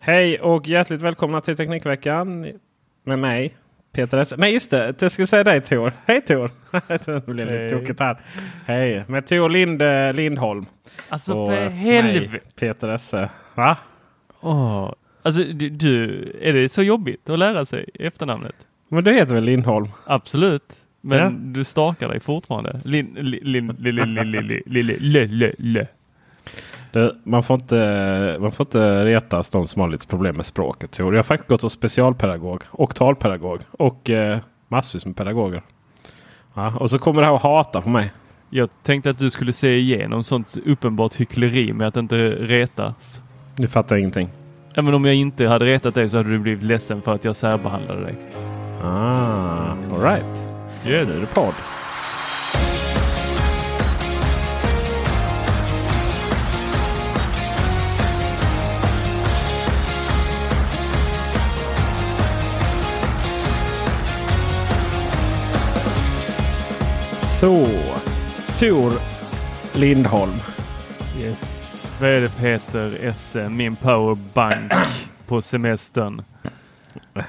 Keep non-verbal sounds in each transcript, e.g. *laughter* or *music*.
Hej och hjärtligt välkomna till Teknikveckan med mig Peter S. Nej just det, jag skulle säga dig Tor. Hej Tor! *laughs* det blev lite tokigt här. Hej! Med Tor Lind, Lindholm. Alltså Och, för eh, helvete. Peter Esse. Va? Åh, Alltså du, du, är det så jobbigt att lära sig efternamnet? Men du heter väl Lindholm? Absolut. Men Ja. du stakar dig fortfarande. Lin, lin, lin, lin, lin, lin, lin, lin, lin, lö, lö. Du, man, får inte, man får inte retas de som har lite problem med språket Tor. Jag har faktiskt gått som specialpedagog och talpedagog och eh, massvis med pedagoger. Ja, och så kommer det här att hata på mig. Jag tänkte att du skulle se igenom sånt uppenbart hyckleri med att inte retas. Du fattar ingenting. Även om jag inte hade retat dig så hade du blivit ledsen för att jag särbehandlade dig. Ah, alright. Yes. Nu är det podd. Så, Tor Lindholm. yes. Vad är det Peter Esse, min powerbank på semestern? *laughs*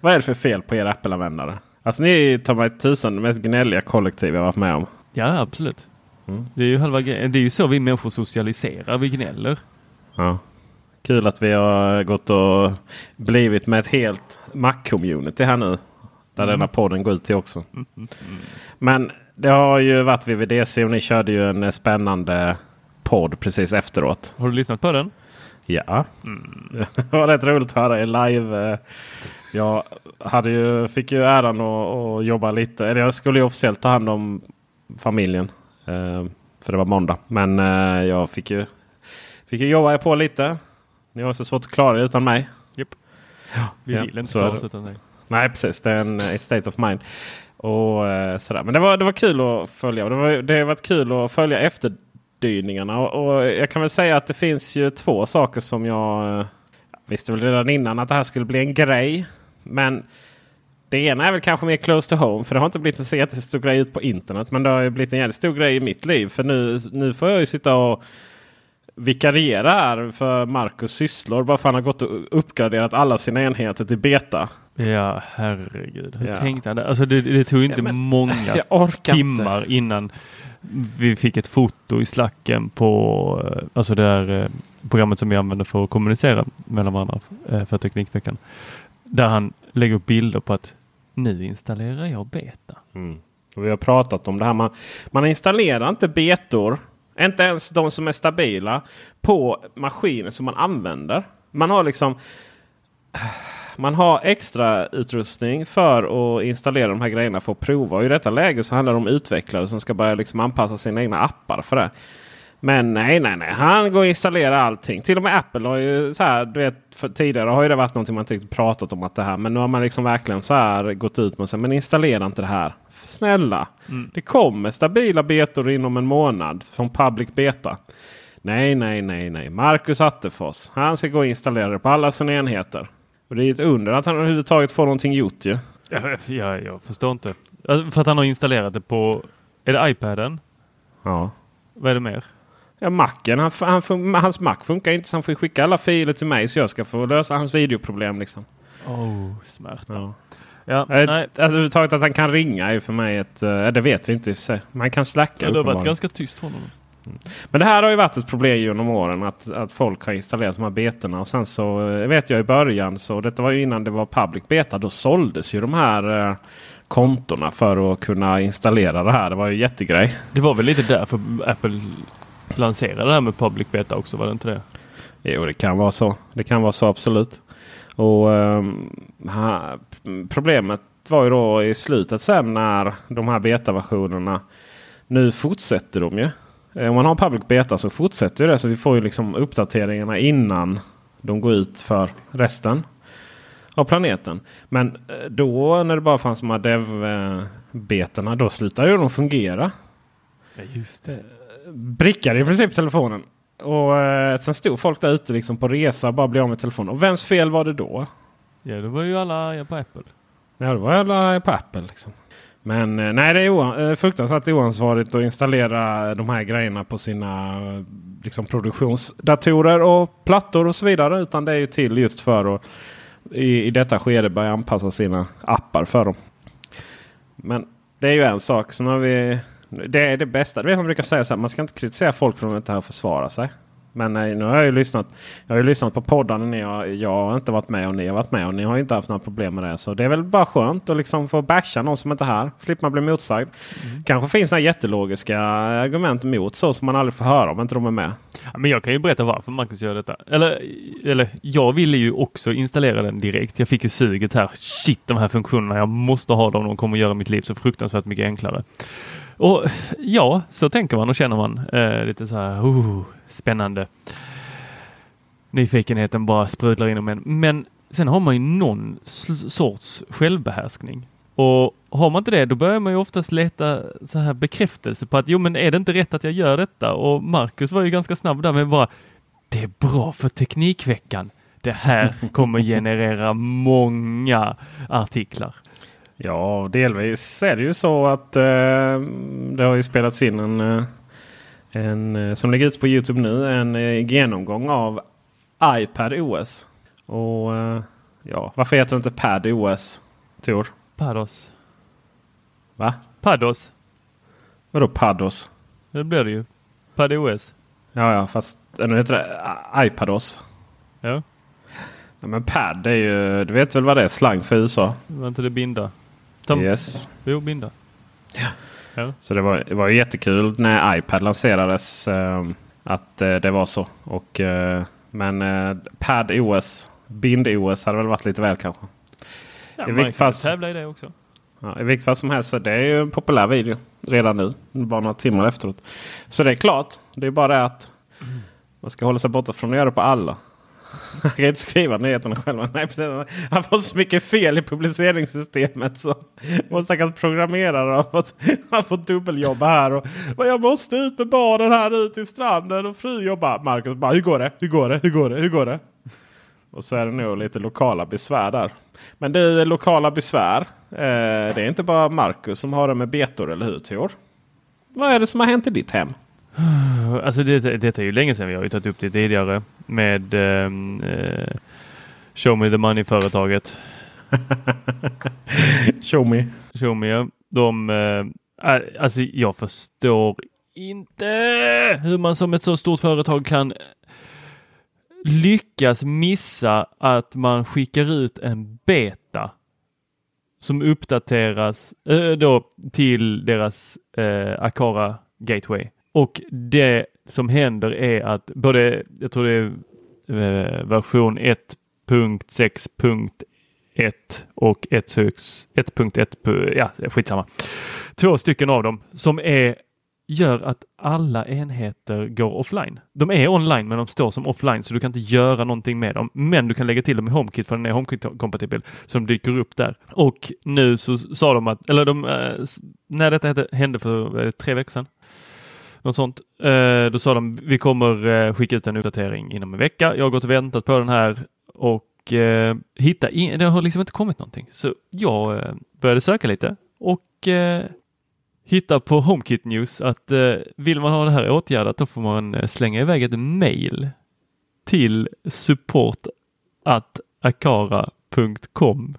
Vad är det för fel på er Apple-användare? Alltså ni är ju ta mig tusan det mest gnälliga kollektiv jag varit med om. Ja, absolut. Mm. Det är ju halva. Det är ju så vi människor socialiserar. Vi gnäller. Ja. Kul att vi har gått och blivit med ett helt Mac-community här nu. Där Mm. denna podden går ut till också. Men det har ju varit VVDC och ni körde ju en eh, spännande podd precis efteråt. Har du lyssnat på den? Ja, *laughs* det var rätt roligt att höra er live. eh. Jag hade ju, fick ju äran att, att jobba lite. Eller jag skulle ju officiellt ta hand om familjen. eh, För det var måndag. Men jag fick ju, fick ju jobba på lite. Ni har så svårt att klara det utan mig. Japp. Vi Ja, vill inte klara oss utan dig. Nej precis, det är en eh, ett state of mind. Och eh, sådär. Men det var, det var kul att följa. Det, var, det har varit kul att följa efterdyningarna. Och, och jag kan väl säga att det finns ju två saker som jag eh, visste väl redan innan att det här skulle bli en grej. Men det ena är väl kanske mer close to home. För det har inte blivit en så jättestor grej ut på internet. Men det har ju blivit en jävligt stor grej i mitt liv. För nu, nu får jag ju sitta och vikariera här för Marcus sysslor. Bara för han har gått och uppgraderat alla sina enheter till beta. Ja, herregud. Hur Ja. tänkte han? Alltså det, det tog inte Ja, men- många *laughs* timmar inte. innan vi fick ett foto i slacken på eh, alltså det där eh, programmet som vi använder för att kommunicera mellan varandra eh, för Teknikveckan. Där han lägger upp bilder på att nu installerar jag beta. Mm. Och vi har pratat om det här. Man, man installerar inte betor, inte ens de som är stabila, på maskiner som man använder. Man har liksom man har extra utrustning för att installera de här grejerna för att prova. Och I detta läge så handlar det om utvecklare som ska börja liksom anpassa sina egna appar för det. Men nej, nej, nej. Han går och installerar allting. Till och med Apple har ju så här, du vet, tidigare har ju det varit någonting man inte pratat om att det här. Men nu har man liksom verkligen så här gått ut med och sagt, men installera inte det här. Snälla. Det kommer stabila betor inom en månad från public beta. Nej, nej, nej, nej. Marcus Attefors. Han ska gå och installera det på alla sina enheter. Och det är ett under att han överhuvudtaget får någonting gjort ju. Ja, ja, jag förstår inte. Alltså, För att han har installerat det på, är det iPaden? Ja. Vad är det mer? Ja, Macen. Han, han, fun- hans Mac funkar inte så han får skicka alla filer till mig så jag ska få lösa hans videoproblem. Liksom. Oh, smärta. Ja. Ja, Nej. nej. Alltså, överhuvudtaget att han kan ringa är för mig ett... eh, det vet vi inte i och för sig. Man kan slacka Ja, det har varit ganska tyst från honom. Men det här har ju varit ett problem genom åren att, att folk har installerat de här betorna. Och sen så eh, vet jag i början, så detta var ju innan det var public beta. Då såldes ju de här eh, kontona för att kunna installera det här. Det var ju jättegrej. Det var väl lite därför Apple lanserade det här med public beta också, var det inte det? Jo, det kan vara så. Det kan vara så absolut. Och ehm, ha, Problemet var ju då i slutet sen när de här betaversionerna nu fortsätter de ju. Eh, Om man har public beta så fortsätter det. Så vi får ju liksom uppdateringarna innan de går ut för resten av planeten. Men eh, då när det bara fanns de här dev-betorna då slutade ju de fungera Ja, just det. brickade i princip telefonen. Och eh, sen stod folk där ute liksom på resa och bara blev av med telefonen. Och vems fel var det då? Ja, det var ju alla på Apple. Ja, det var alla på Apple. Liksom. Men eh, nej, det är oan- eh, fruktansvärt oansvarigt att installera de här grejerna på sina eh, liksom, produktionsdatorer och plattor och så vidare. Utan det är ju till just för att i, i detta skede börja anpassa sina appar för dem. Men det är ju en sak. Sen har vi, det är det bästa. Du vet man brukar säga så här, man ska inte kritisera folk för att de inte har försvara sig. Men nej, nu har jag ju lyssnat. Jag har ju lyssnat på poddarna ni har, jag har inte varit med och ni har varit med. Och ni har inte haft några problem med det. Så det är väl bara skönt att liksom få basha någon som inte är här. Slipper man bli motsagd. Kanske finns några jättelogiska argument emot så som man aldrig får höra om inte de är med. Ja, men jag kan ju berätta varför Marcus gör detta. Eller, eller jag ville ju också installera den direkt. Jag fick ju suget här. Shit, de här funktionerna. Jag måste ha dem. De kommer göra mitt liv så fruktansvärt mycket enklare. Och ja, så tänker man och känner man. Eh, lite så här, oh, spännande. Nyfikenheten bara sprudlar inom en. Men sen har man ju någon sorts självbehärskning. Och har man inte det, då börjar man ju oftast leta så här bekräftelse på att jo, men är det inte rätt att jag gör detta? Och Marcus var ju ganska snabb där med bara det är bra för Teknikveckan. Det här kommer generera många artiklar. Ja, delvis är det ju så att eh, det har ju spelats in en, eh, en eh, som ligger ute på Youtube nu. En eh, genomgång av iPad OS. Och eh, ja, varför heter det inte Pad OS? Tor? Pados. Va? Pados. Vadå Pados? Det blir det ju. PadOS. Ja, ja, fast nu heter det iPados. Ja, Ja, men Pad är ju, du vet väl vad det är slang för USA? var inte det binda? Tom- Yes. Jo, binda. Så det var, det var ju jättekul när iPad lanserades eh, att eh, det var så. Och, eh, men eh, Pad OS, Bind OS hade väl varit lite väl kanske. Ja, I vilket kan fall- tävla i det också. Ja, I vilket fall som helst så det är ju en populär video redan nu. Bara några timmar efteråt. Så det är klart. Det är bara det att man ska hålla sig borta från att göra det på alla. Han kan inte skriva nyheterna själva. Nej. Han får så mycket fel i publiceringssystemet. Så vår stackars programmerare har fått, har fått dubbeljobba här. Och, och jag måste ut med barnen här ut till stranden. Och fru jobbar. Marcus bara hur går det? Hur går det? Hur går det? Hur går det? Och så är det nog lite lokala besvär där. Men du, lokala besvär. Eh, det är inte bara Marcus som har det med betor, eller hur Tor? Vad är det som har hänt i ditt hem? Alltså det, detta är ju länge sedan. Vi har ju tagit upp det tidigare med ehm, eh, Show Me The Money-företaget. *laughs* Show me. Show Me, ja. de, eh, alltså jag förstår inte hur man som ett så stort företag kan lyckas missa att man skickar ut en beta som uppdateras eh, då till deras eh, Akara Gateway. Och det som händer är att både, jag tror det är eh, version 1.6.1 och 1.1, ja skitsamma. Två stycken av dem som är gör att alla enheter går offline. De är online men de står som offline så du kan inte göra någonting med dem. Men du kan lägga till dem i HomeKit för den är HomeKit-kompatibel som dyker upp där. Och nu så sa de att, eller de, eh, när detta hände för tre veckor sedan, något sånt. Eh, då sa de vi kommer eh, skicka ut en uppdatering inom en vecka. Jag har gått och väntat på den här och eh, hitta in, det har liksom inte kommit någonting. Så jag eh, började söka lite och eh, hitta på HomeKit News att eh, vill man ha det här åtgärdat då får man eh, slänga iväg ett mail till support at akara.com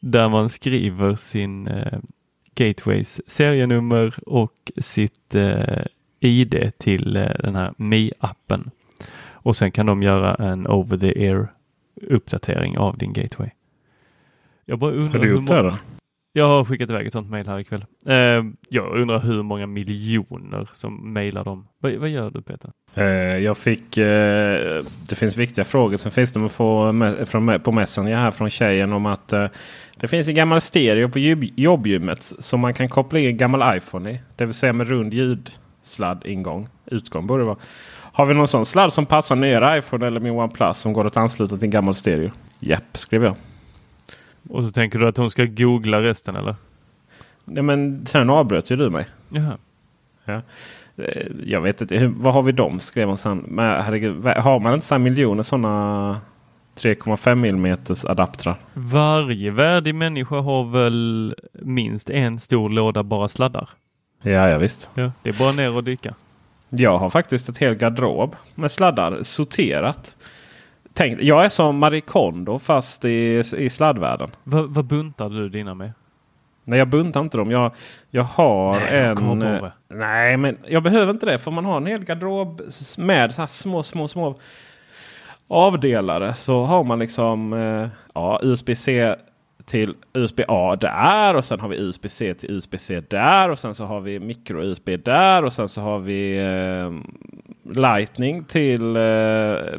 där man skriver sin eh, Gateways serienummer och sitt eh, ID till eh, den här Mi-appen. Och sen kan de göra en over the air uppdatering av din gateway. Jag bara undrar Har du hur gjort det då? Jag har skickat iväg ett sånt mejl här ikväll. Eh, jag undrar hur många miljoner som mejlar dem. Vad, vad gör du Peter? Eh, Jag fick, eh, det finns viktiga frågor. Sen finns det att få med, från, på Messenger här från tjejen om att eh, det finns en gammal stereo på jobb, jobbgymmet som man kan koppla in en gammal iPhone i. Det vill säga med rund ljudsladd ingång. Utgång borde det vara. Har vi någon sån sladd som passar nyare iPhone eller min OnePlus som går att ansluta till en gammal stereo? Japp, skriver jag. Och så tänker du att hon ska googla resten eller? Nej, men sen avbröt ju du mig. Jaha. Eh, Jag vet inte, hur, vad har vi dem? Skrev hon sen. Men herregud, har man inte så här miljoner sådana 3,5 mm adaptrar? Varje värdig människa har väl minst en stor låda bara sladdar? Ja, ja visst. Ja. Det är bara ner och dyka. Jag har faktiskt ett helt garderob med sladdar sorterat. Tänk, jag är som Marie Kondo fast i, i sladdvärlden. Va, vad buntar du dina med? Nej, jag buntar inte dem. Jag, jag har Nej, en... eh, Nej, men jag behöver inte det. För man har en hel garderob med så här små, små, små avdelare. Så har man liksom eh, ja, USB-C till USB-A där. Och sen har vi USB-C till USB-C där. Och sen så har vi micro-USB där. Och sen så har vi eh, Lightning till... Eh,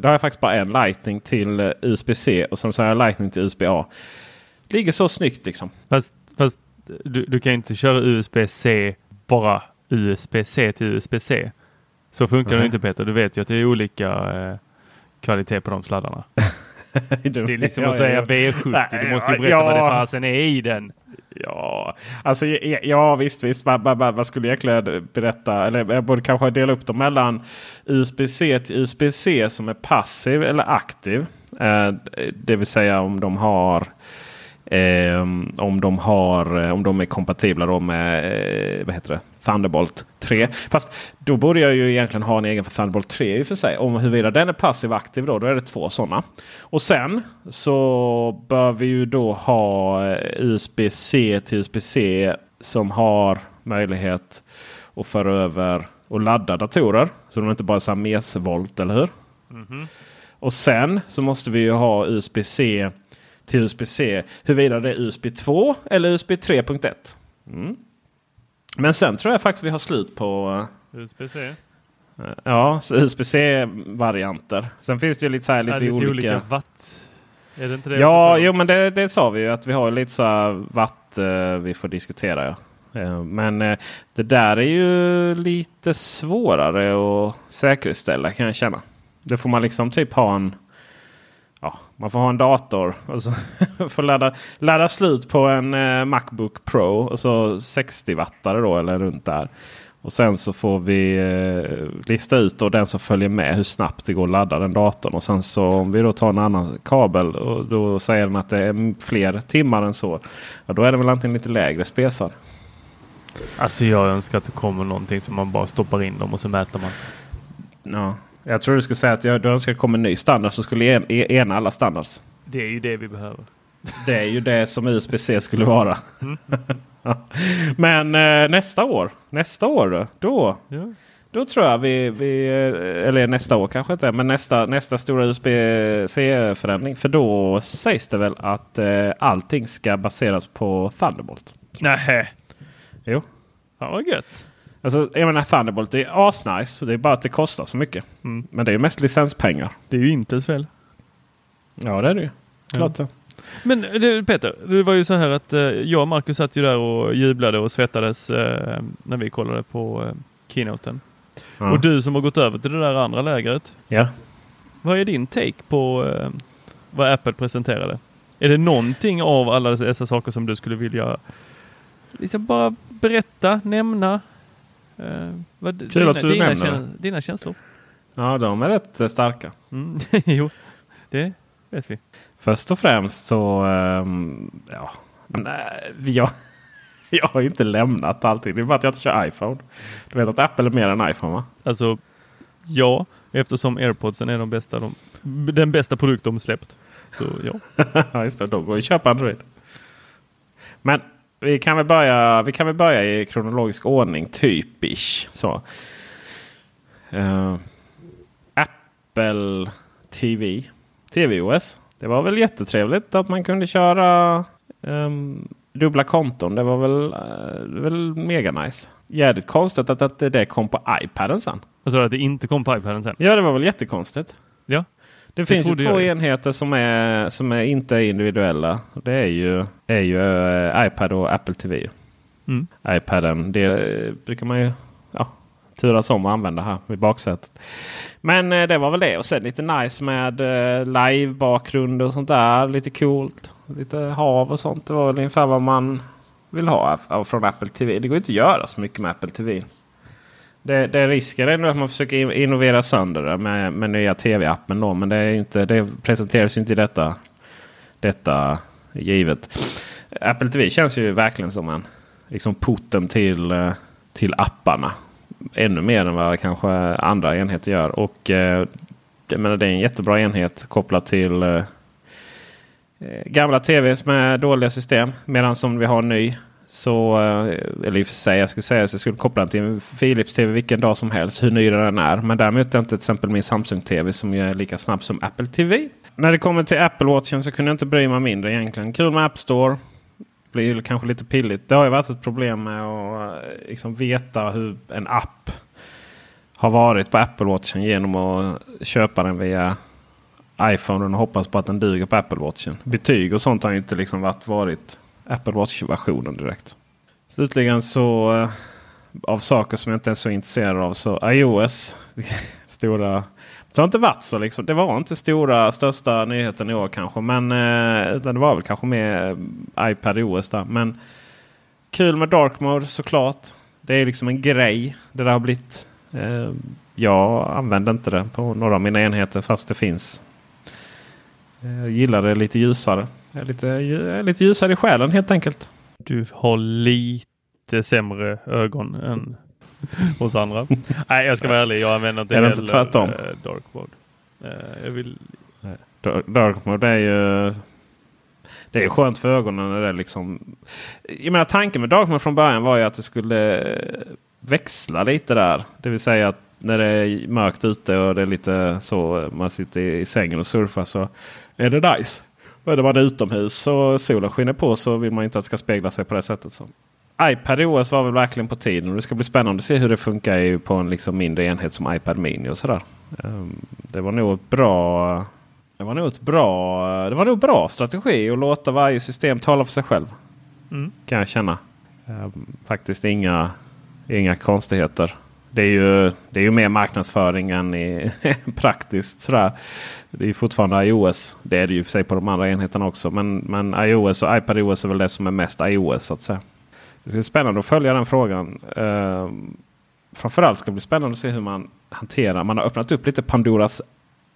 då har jag faktiskt bara en Lightning till eh, USB-C. Och sen så har jag Lightning till USB-A. Ligger så snyggt liksom. Fast, fast du, du kan inte köra USB-C bara USB-C till USB-C. Så funkar det Nej. inte Peter. Du vet ju att det är olika eh, kvalitet på de sladdarna. *laughs* *laughs* Det är liksom att säga V70. Du måste ju berätta vad det fasen är i den. Ja, alltså, ja, ja visst, visst. Man skulle egentligen berätta, eller jag borde kanske dela upp dem mellan USB-C till USB-C som är passiv eller aktiv. Eh, det vill säga om de har eh, om de har om de är kompatibla med eh, vad heter det? Thunderbolt 3. Fast då borde jag ju egentligen ha en egen för Thunderbolt 3 i och för sig. Om huruvida den är passiv aktiv då, då är det två sådana. Och sen så bör vi ju då ha eh, USB-C till USB-C som har möjlighet att föra över och ladda datorer. Så de inte bara är mesvolt, eller hur? Och sen så måste vi ju ha USB-C till USB-C. Huruvida det är USB 2 eller USB 3.1. Mm. Men sen tror jag faktiskt vi har slut på USB-C. eh, ja, USB-C-varianter. Sen finns det ju lite, så här, lite, det olika... olika watt? Är det inte det? Ja, jo, men det, det sa vi ju att vi har lite så här watt eh, vi får diskutera. Ja. Eh, men eh, det där är ju lite svårare att säkerställa kan jag känna. Det får man liksom typ ha en Ja, man får ha en dator och så *laughs* får ladda, ladda slut på en eh, Macbook Pro och så 60 wattare då eller runt där. Och sen så får vi eh, lista ut då den som följer med hur snabbt det går att ladda den datorn. Och sen så om vi då tar en annan kabel och då säger den att det är fler timmar än så. Ja, då är det väl antingen lite lägre spesar. Alltså jag önskar att det kommer någonting som man bara stoppar in dem och så mäter man. Ja. Jag tror du skulle säga att jag, du önskar komma en ny standard som skulle en, e- ena alla standards. Det är ju det vi behöver. Det är ju det som USB-C skulle vara. *laughs* Men eh, nästa år, nästa år då, då, Ja. då tror jag vi, vi, eh, eller nästa år kanske inte, men nästa, nästa stora USB-C-förändring. För då sägs det väl att eh, allting ska baseras på Thunderbolt. Nähä. Jo. Ja, vad gött. Alltså, jag menar Thunderbolt det är asnice. Det är bara att det kostar så mycket. Mm. Men det är mest licenspengar. Det är ju Intels fel. Ja det är det ju. Klart det. Men du, Peter, det var ju så här att eh, jag och Marcus satt ju där och jublade och svettades eh, när vi kollade på eh, keynoten. Ja. Och du som har gått över till det där andra lägret. ja. Vad är din take på eh, vad Apple presenterade? Är det någonting av alla dessa saker som du skulle vilja liksom bara berätta, nämna? Eh, vad, Kul att du dina, nämner kän- dina känslor? Ja, de är rätt eh, starka. Mm. *laughs* jo, det vet vi. Först och främst så, ehm, ja, men, äh, jag, *laughs* jag har inte lämnat allting. Det är bara att jag inte kör iPhone. Du vet att Apple är mer än iPhone va? Alltså, ja, eftersom airpodsen är de bästa, de, den bästa produkt de släppt. Så ja. *laughs* Just det. Då går ju att köpa Android. Men vi kan väl börja, vi kan väl börja i kronologisk ordning, typisch. Så. Eh, Apple TV, TVOS. Det var väl jättetrevligt att man kunde köra ehm, dubbla konton. Det var väl, uh, väl mega nice. Jävligt konstigt att, att det kom på iPaden sen. Alltså att det inte kom på iPaden sen. Ja, det var väl jättekonstigt. Det finns ju två jag enheter som, är, som är inte är individuella. Det är ju, är ju eh, iPad och Apple TV. Mm. iPaden det eh, brukar man ju ja, turas om att använda här vid baksätet. Men eh, det var väl det. Och sen lite nice med live-bakgrund och sånt där. Lite coolt. Lite hav och sånt. Det var väl ungefär vad man vill ha av- av- från Apple TV. Det går inte att göra så mycket med Apple TV. Det, det risken är nog att man försöker innovera sönder det med, med nya tv-appen. Då, men det, är inte, det presenteras ju inte i detta, detta givet. Apple TV känns ju verkligen som en liksom porten till, eh, till apparna. Ännu mer än vad kanske andra enheter gör. Och eh, jag menar, det är en jättebra enhet kopplat till eh, eh gamla tvs med dåliga system. Medan som vi har en ny. Så, eh, eller i och för sig, jag skulle säga att jag skulle koppla den till en Philips TV vilken dag som helst. Hur ny den är. Men däremot inte till exempel min Samsung TV som är lika snabb som Apple TV. När det kommer till Apple Watchen så kunde jag inte bry mig mindre egentligen. Kul med App Store. Blir ju kanske lite pilligt. Det har ju varit ett problem med att eh, liksom veta hur en app har varit på Apple Watchen genom att köpa den via iPhone och hoppas på att den duger på Apple Watchen. Betyg och sånt har ju inte liksom varit, varit Apple Watch-versionen direkt. Slutligen så eh, av saker som jag inte är så intresserad av så iOS. *laughs* stora. Det har inte varit så liksom. Det var inte stora största nyheten i år kanske. Men eh, utan det var väl kanske mer eh, iPad OS där. Men kul med Dark Mode såklart. Det är liksom en grej. Det där har blivit. Eh, jag använder inte det på några av mina enheter fast det finns. Jag gillar det lite ljusare. Jag är lite, jag är lite ljusare i själen helt enkelt. Du har lite sämre ögon än hos andra. *laughs* Nej, jag ska vara ärlig. Jag använder inte Är det inte tvärtom? eh, dark mode. Eh, jag vill... Dark- Dark mode är ju... Det är skönt för ögonen när det är liksom... Jag menar tanken med Dark mode från början var ju att det skulle växla lite där. Det vill säga att när det är mörkt ute och det är lite så man sitter i sängen och surfar så är det nice. Är man utomhus och solen skiner på så vill man inte att det ska spegla sig på det sättet. Så. iPad OS var väl verkligen på tiden och det ska bli spännande att se hur det funkar på en liksom mindre enhet som iPad Mini och sådär. Ehm, Det var nog ett bra det var nog ett bra, det var nog bra strategi att låta varje system tala för sig själv. Mm. Kan jag känna. Ehm, Faktiskt inga, inga konstigheter. Det är, ju, det är ju mer marknadsföring än i, *laughs* praktiskt. Sådär. Det är fortfarande iOS. Det är det ju i och för sig på de andra enheterna också. Men, men iOS och iPadOS är väl det som är mest iOS så att säga. Det ska bli spännande att följa den frågan. Uh, framförallt ska det bli spännande att se hur man hanterar. Man har öppnat upp lite Pandoras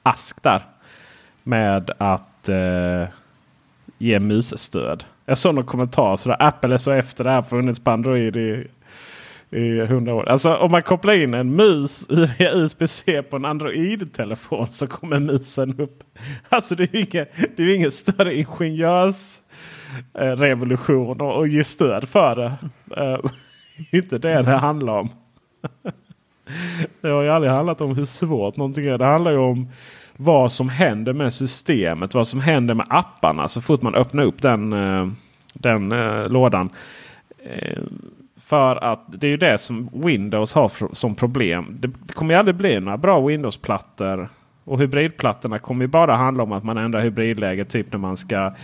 ask där. Med att uh, ge musstöd. Jag såg någon kommentar sådär. Apple är så efter det här funnits på Android i, i 100 år. Alltså om man kopplar in en mus *laughs* via USB-C på en Android-telefon så kommer musen upp. Alltså det är ju ingen, det är ingen större ingenjörs revolution och, och ge stöd för det. Eh, *laughs* inte det det handlar om. *laughs* det har ju aldrig handlat om hur svårt någonting är. Det handlar ju om vad som händer med systemet. Vad som händer med apparna så fort man öppnar upp den, eh, den eh, lådan. För att det är ju det som Windows har som problem. Det, kommer ju aldrig bli några bra Windows-plattor. Och hybridplattorna kommer ju bara handla om att man ändrar hybridläget. Typ när man ska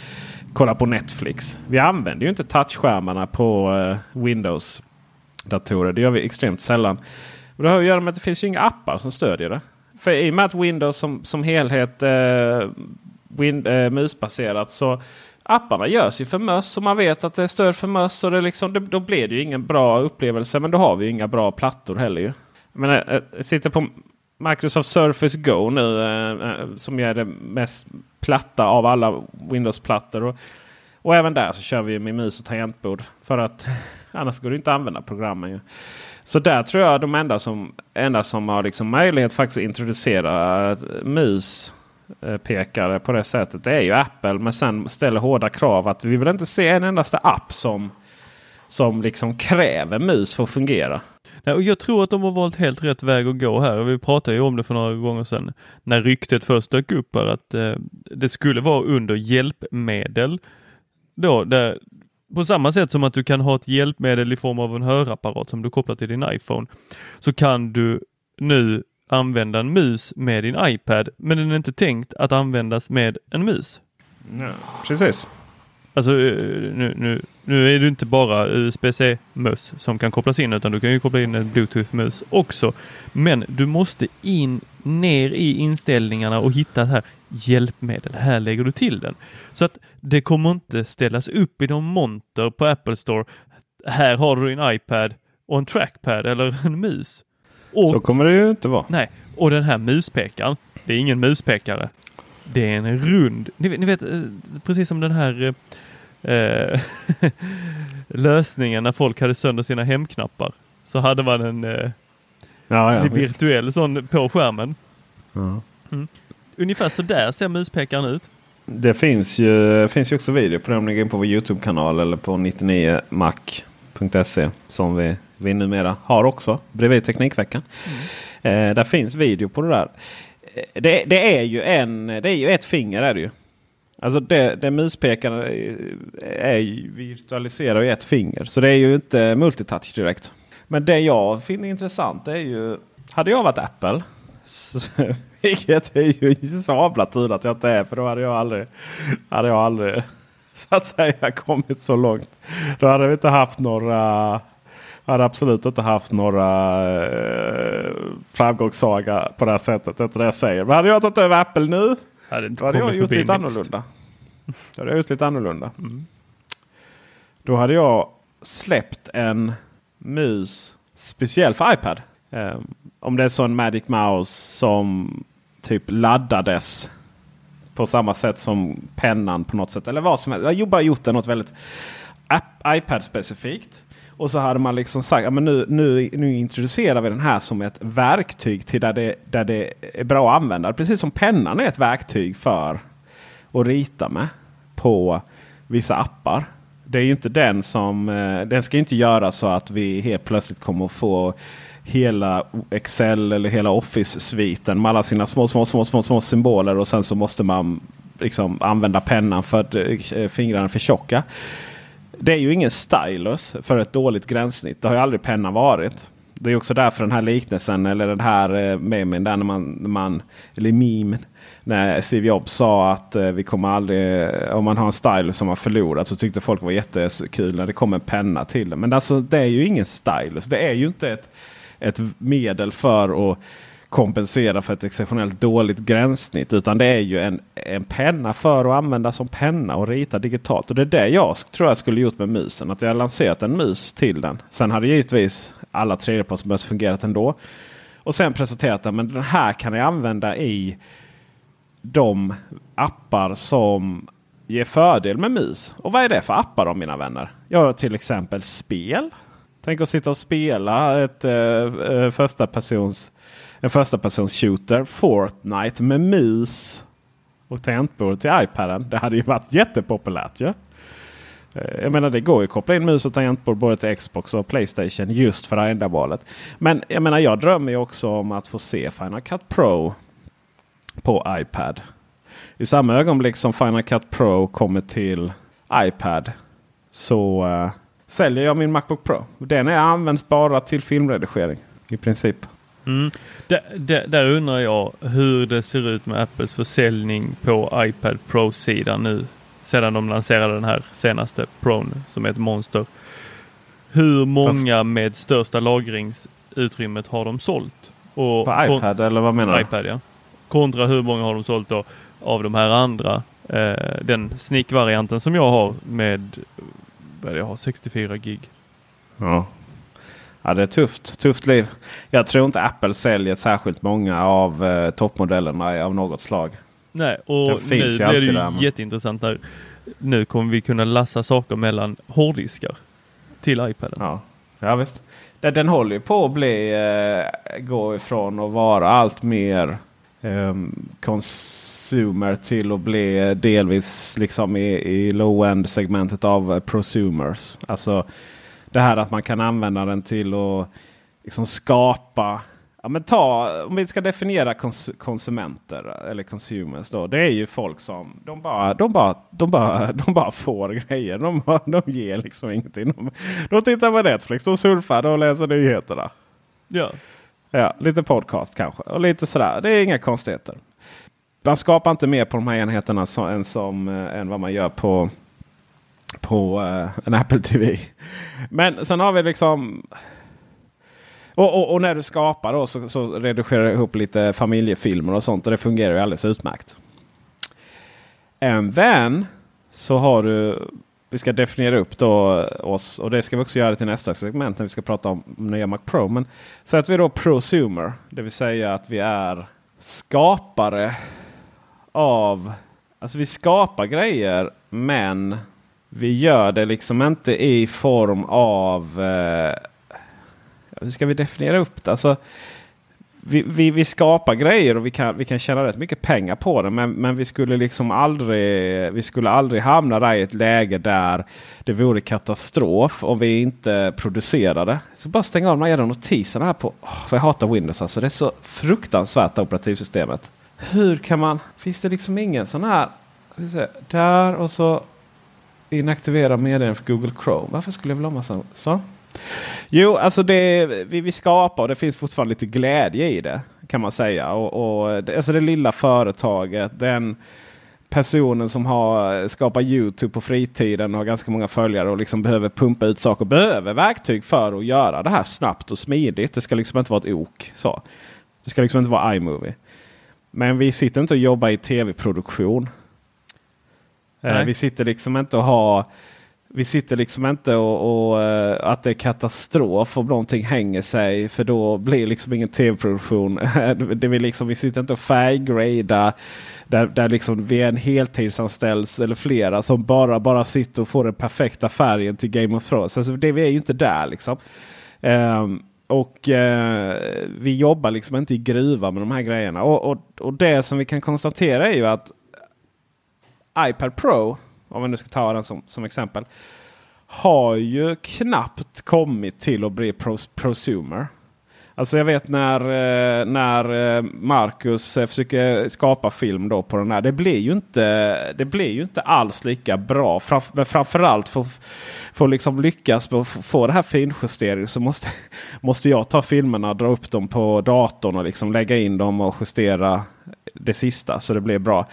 kolla på Netflix. Vi använder ju inte touchskärmarna på eh, Windows-datorer. Det gör vi extremt sällan. Och det har att göra med att det finns ju inga appar som stödjer det. För i och med att Windows som, som helhet eh, win, eh, musbaserat så apparna görs ju för möss och man vet att det är stöd för möss. Och det liksom, det, då blir det ju ingen bra upplevelse. Men då har vi ju inga bra plattor heller ju. Jag, eh, jag sitter på Microsoft Surface Go nu eh, eh, som är det mest platta av alla Windows-plattor. Och, och även där så kör vi med mus och tangentbord. För att *laughs* annars går det inte att använda programmen. Ju. Så där tror jag de enda som, enda som har liksom möjlighet faktiskt att introducera eh, mus Eh, pekare på det sättet. Det är ju Apple. Men sen ställer hårda krav att vi vill inte se en endaste app som, som liksom kräver mus för att fungera. Nej, och jag tror att de har valt helt rätt väg att gå här. Vi pratade ju om det för några gånger sedan när ryktet först dök upp här att eh, det skulle vara under hjälpmedel. Då, där, på samma sätt som att du kan ha ett hjälpmedel i form av en hörapparat som du kopplar till din iPhone så kan du nu använda en mus med din iPad, men den är inte tänkt att användas med en mus. Ja, precis. Alltså eh, nu, nu, nu är det inte bara USB-C-mus som kan kopplas in utan du kan ju koppla in en Bluetooth-mus också. Men du måste in ner i inställningarna och hitta här hjälpmedel. Här lägger du till den. Så att det kommer inte ställas upp i någon monter på Apple Store. Här har du en iPad och en trackpad eller en mus. Och, så kommer det ju inte vara. Nej, och den här muspekaren, det är ingen muspekare. Det är en rund, ni, ni vet eh, precis som den här eh, *laughs* lösningen när folk hade sönder sina hemknappar. Så hade man en eh, ja, ja, virtuell sån på skärmen. Ja. Mm. Ungefär så där ser muspekaren ut. Det finns ju, finns ju också video på det om ni går in på vår Youtube-kanal eller på 99mac.se som vi vi numera har också bredvid Teknikveckan. Mm. Eh, där finns video på det där. Eh, det, det, är ju en, det är ju ett finger är det ju. Alltså det, det muspekaren är virtualiserar i ett finger. Så det är ju inte multitouch direkt. Men det jag finner intressant är ju. Hade jag varit Apple. *laughs* Vilket är ju sabla tur att jag inte är. För då hade jag aldrig, hade jag aldrig *laughs* så att säga kommit så långt. Då hade vi inte haft några hade absolut inte haft några eh, framgångssaga på det här sättet. Det är det jag säger. Men hade jag tagit över Apple nu. Hade då hade jag gjort lite annorlunda. Då hade jag gjort lite annorlunda. Mm. Då hade jag släppt en mus speciell för iPad. Eh, om det är så en Magic Mouse som typ laddades på samma sätt som pennan på något sätt. Eller vad som helst. Jag har bara gjort det något väldigt iPad-specifikt. Och så hade man liksom sagt att nu, nu, nu introducerar vi den här som ett verktyg till där det, där det är bra att använda. Precis som pennan är ett verktyg för att rita med på vissa appar. Det är ju inte den som, eh, den ska inte göra så att vi helt plötsligt kommer att få hela Excel eller hela Office-sviten med alla sina små, små, små, små, små symboler och sen så måste man liksom använda pennan för att eh, fingrarna är för tjocka. Det är ju ingen stylus för ett dåligt gränssnitt. Det har ju aldrig pennan varit. Det är också därför den här liknelsen eller den här eh, memen där när man, när man eller memen när Steve Jobs sa att eh, vi kommer aldrig, eh, om man har en stylus som har förlorat så tyckte folk var jättekul när det kom en penna till det. Men alltså det är ju ingen stylus. Det är ju inte ett, ett medel för att kompensera för ett exceptionellt dåligt gränssnitt. Utan det är ju en, en penna för att använda som penna och rita digitalt. Och det är det jag tror jag skulle gjort med musen. Att jag lanserat en mus till den. Sen hade givetvis alla tredjepartsmöss fungerat ändå. Och sen presenterat den. Men den här kan jag använda i de appar som ger fördel med mus. Och vad är det för appar då mina vänner? Jag har till exempel spel. Tänk att sitta och spela ett eh, eh första persons en första persons shooter, Fortnite med mus och tangentbord till iPaden. Det hade ju varit jättepopulärt ju. Ja? Jag menar det går ju att koppla in mus och tangentbord både till Xbox och Playstation just för det här ändamålet. Men jag menar jag drömmer ju också om att få se Final Cut Pro på iPad. I samma ögonblick som Final Cut Pro kommer till iPad så uh, säljer jag min Macbook Pro. Den är används bara till filmredigering i princip. Mm. Där, undrar jag hur det ser ut med Apples försäljning på iPad Pro-sidan nu sedan de lanserade den här senaste Pron som är ett monster. Hur många med största lagringsutrymmet har de sålt? Och på iPad eller vad menar du? iPad ja. Kontra hur många har de sålt då av de här andra Eh, den sneak-varianten som jag har med vad är det jag har 64 gig. Ja. Ja, det är tufft. Tufft liv. Jag tror inte Apple säljer särskilt många av eh, toppmodellerna av något slag. Nej, och nu blir det ju där, jätteintressant när nu kommer vi kunna lassa saker mellan hårddiskar till iPaden. Ja, ja visst. Den, den håller ju på att bli, eh, gå ifrån att vara allt mer eh, consumer till att bli delvis liksom i, i low-end segmentet av prosumers. Alltså det här att man kan använda den till att liksom skapa Ja, men ta, om vi ska definiera kons konsumenter eller consumers då. Det är ju folk som de bara, de bara, de bara, *laughs* de bara får grejer. De, bara- de ger liksom ingenting. De, de tittar på Netflix, de surfar och läser nyheterna. Ja. Ja, lite podcast kanske och lite sådär. Det är inga konstigheter. Man skapar inte mer på de här enheterna så, än, som, eh, än vad man gör på, på eh, en Apple TV. Men sen har vi liksom och, och, och när du skapar då så, så redigerar du ihop lite familjefilmer och sånt och det fungerar ju alldeles utmärkt. And then så har du, vi ska definiera upp då eh, oss och det ska vi också göra till nästa segment när vi ska prata om nya Mac Pro. Men så att vi är då prosumer, det vill säga att vi är skapare av, alltså vi skapar grejer men vi gör det liksom inte i form av eh, hur ska vi definiera upp det? Alltså, vi, vi, vi skapar grejer och vi kan, vi kan tjäna rätt mycket pengar på det. Men, men vi skulle liksom aldrig, vi skulle aldrig hamna där i ett läge där det vore katastrof om vi inte producerade. Så bara stänga av de här notiserna här på. Oh, jag hatar Windows alltså. Det är så fruktansvärt operativsystemet. Hur kan man? Finns det liksom ingen sån här? Där och så inaktivera meddelanden för Google Chrome. Varför skulle jag vilja ha massa så? Jo, alltså det vi, vi skapar och det finns fortfarande lite glädje i det kan man säga. Och, och, det- alltså det lilla företaget, den personen som har skapat Youtube på fritiden och har ganska många följare och liksom behöver pumpa ut saker. Behöver verktyg för att göra det här snabbt och smidigt. Det ska liksom inte vara ett ok. Så. Det ska liksom inte vara iMovie. Men vi sitter inte och jobbar i tv-produktion. Eh, Nej. Vi sitter liksom inte och har vi sitter liksom inte och, och eh, att det är katastrof om någonting hänger sig. För då blir liksom ingen tv-produktion. *laughs* det vill liksom, vi sitter inte och färggrada. Där, där liksom vi är en heltidsanställd eller flera som bara, bara sitter och får den perfekta färgen till Game of Thrones. Alltså det, vi är ju inte där liksom. Ehm, och eh, vi jobbar liksom inte i gruva med de här grejerna. Och, och, och det som vi kan konstatera är ju att iPad Pro, om vi nu ska ta den som, som exempel, har ju knappt kommit till att bli pros, prosumer. Alltså jag vet när, eh, när eh, Marcus eh, försöker skapa film då på den här. Det blir ju inte, det blir ju inte alls lika bra. Framf men framförallt för för att liksom lyckas med att få- det här finjusteringen så måste, *laughs* måste jag ta filmerna, dra upp dem på datorn och liksom lägga in dem och justera det sista så det blir bra.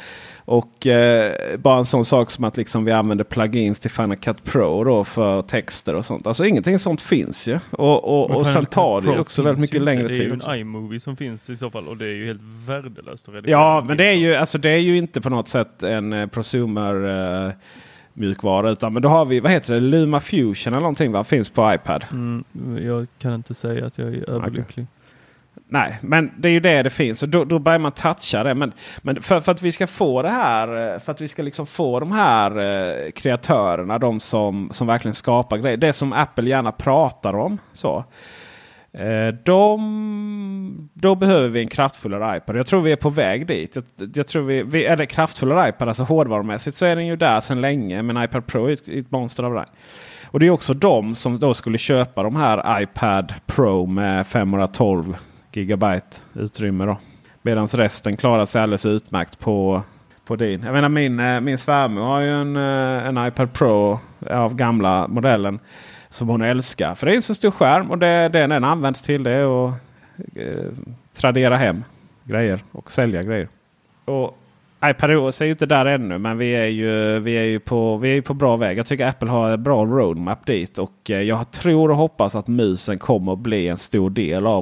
Och eh, bara en sån sak som att liksom vi använder plugins till Final Cut Pro då för texter och sånt. Alltså ingenting sånt finns ju. Och, och, och sen tar det också väldigt mycket längre inte. Det är tid. ju en iMovie som finns i så fall och det är ju helt värdelöst att redigera. Ja, en men det är ju, alltså, det är ju inte på något sätt en eh, prosumer eh, mjukvara. Utan men då har vi, vad heter det, Luma Fusion eller någonting va? Finns på iPad. Mm, jag kan inte säga att jag är överlycklig. Nej, men det är ju det det finns. Och då, då börjar man toucha det. Men, men för, för att vi ska få det här, eh, för att vi ska liksom få de här eh, kreatörerna, de som, som verkligen skapar grejer. Det som Apple gärna pratar om. Så. Eh, de, då behöver vi en kraftfullare iPad. Jag tror vi är på väg dit. Jag, jag tror vi, vi, eller kraftfullare iPad, alltså hårdvarumässigt så är den ju där sedan länge. Men iPad Pro är ett, ett monster av rang. Och det är också de som då skulle köpa de här iPad Pro med 512 gigabyte utrymme. Då. Medan resten klarar sig alldeles utmärkt på, på din. Jag menar min, eh, min svärmor har ju en, eh, en iPad Pro av gamla modellen. Som hon älskar. För det är en så stor skärm och det, det den används till det är att eh, tradera hem grejer och sälja grejer. Och iPadOS är ju inte där ännu men vi är ju, vi är ju, på, vi är ju på bra väg. Jag tycker Apple har en bra roadmap dit. Och eh, jag tror och hoppas att musen kommer att bli en stor del av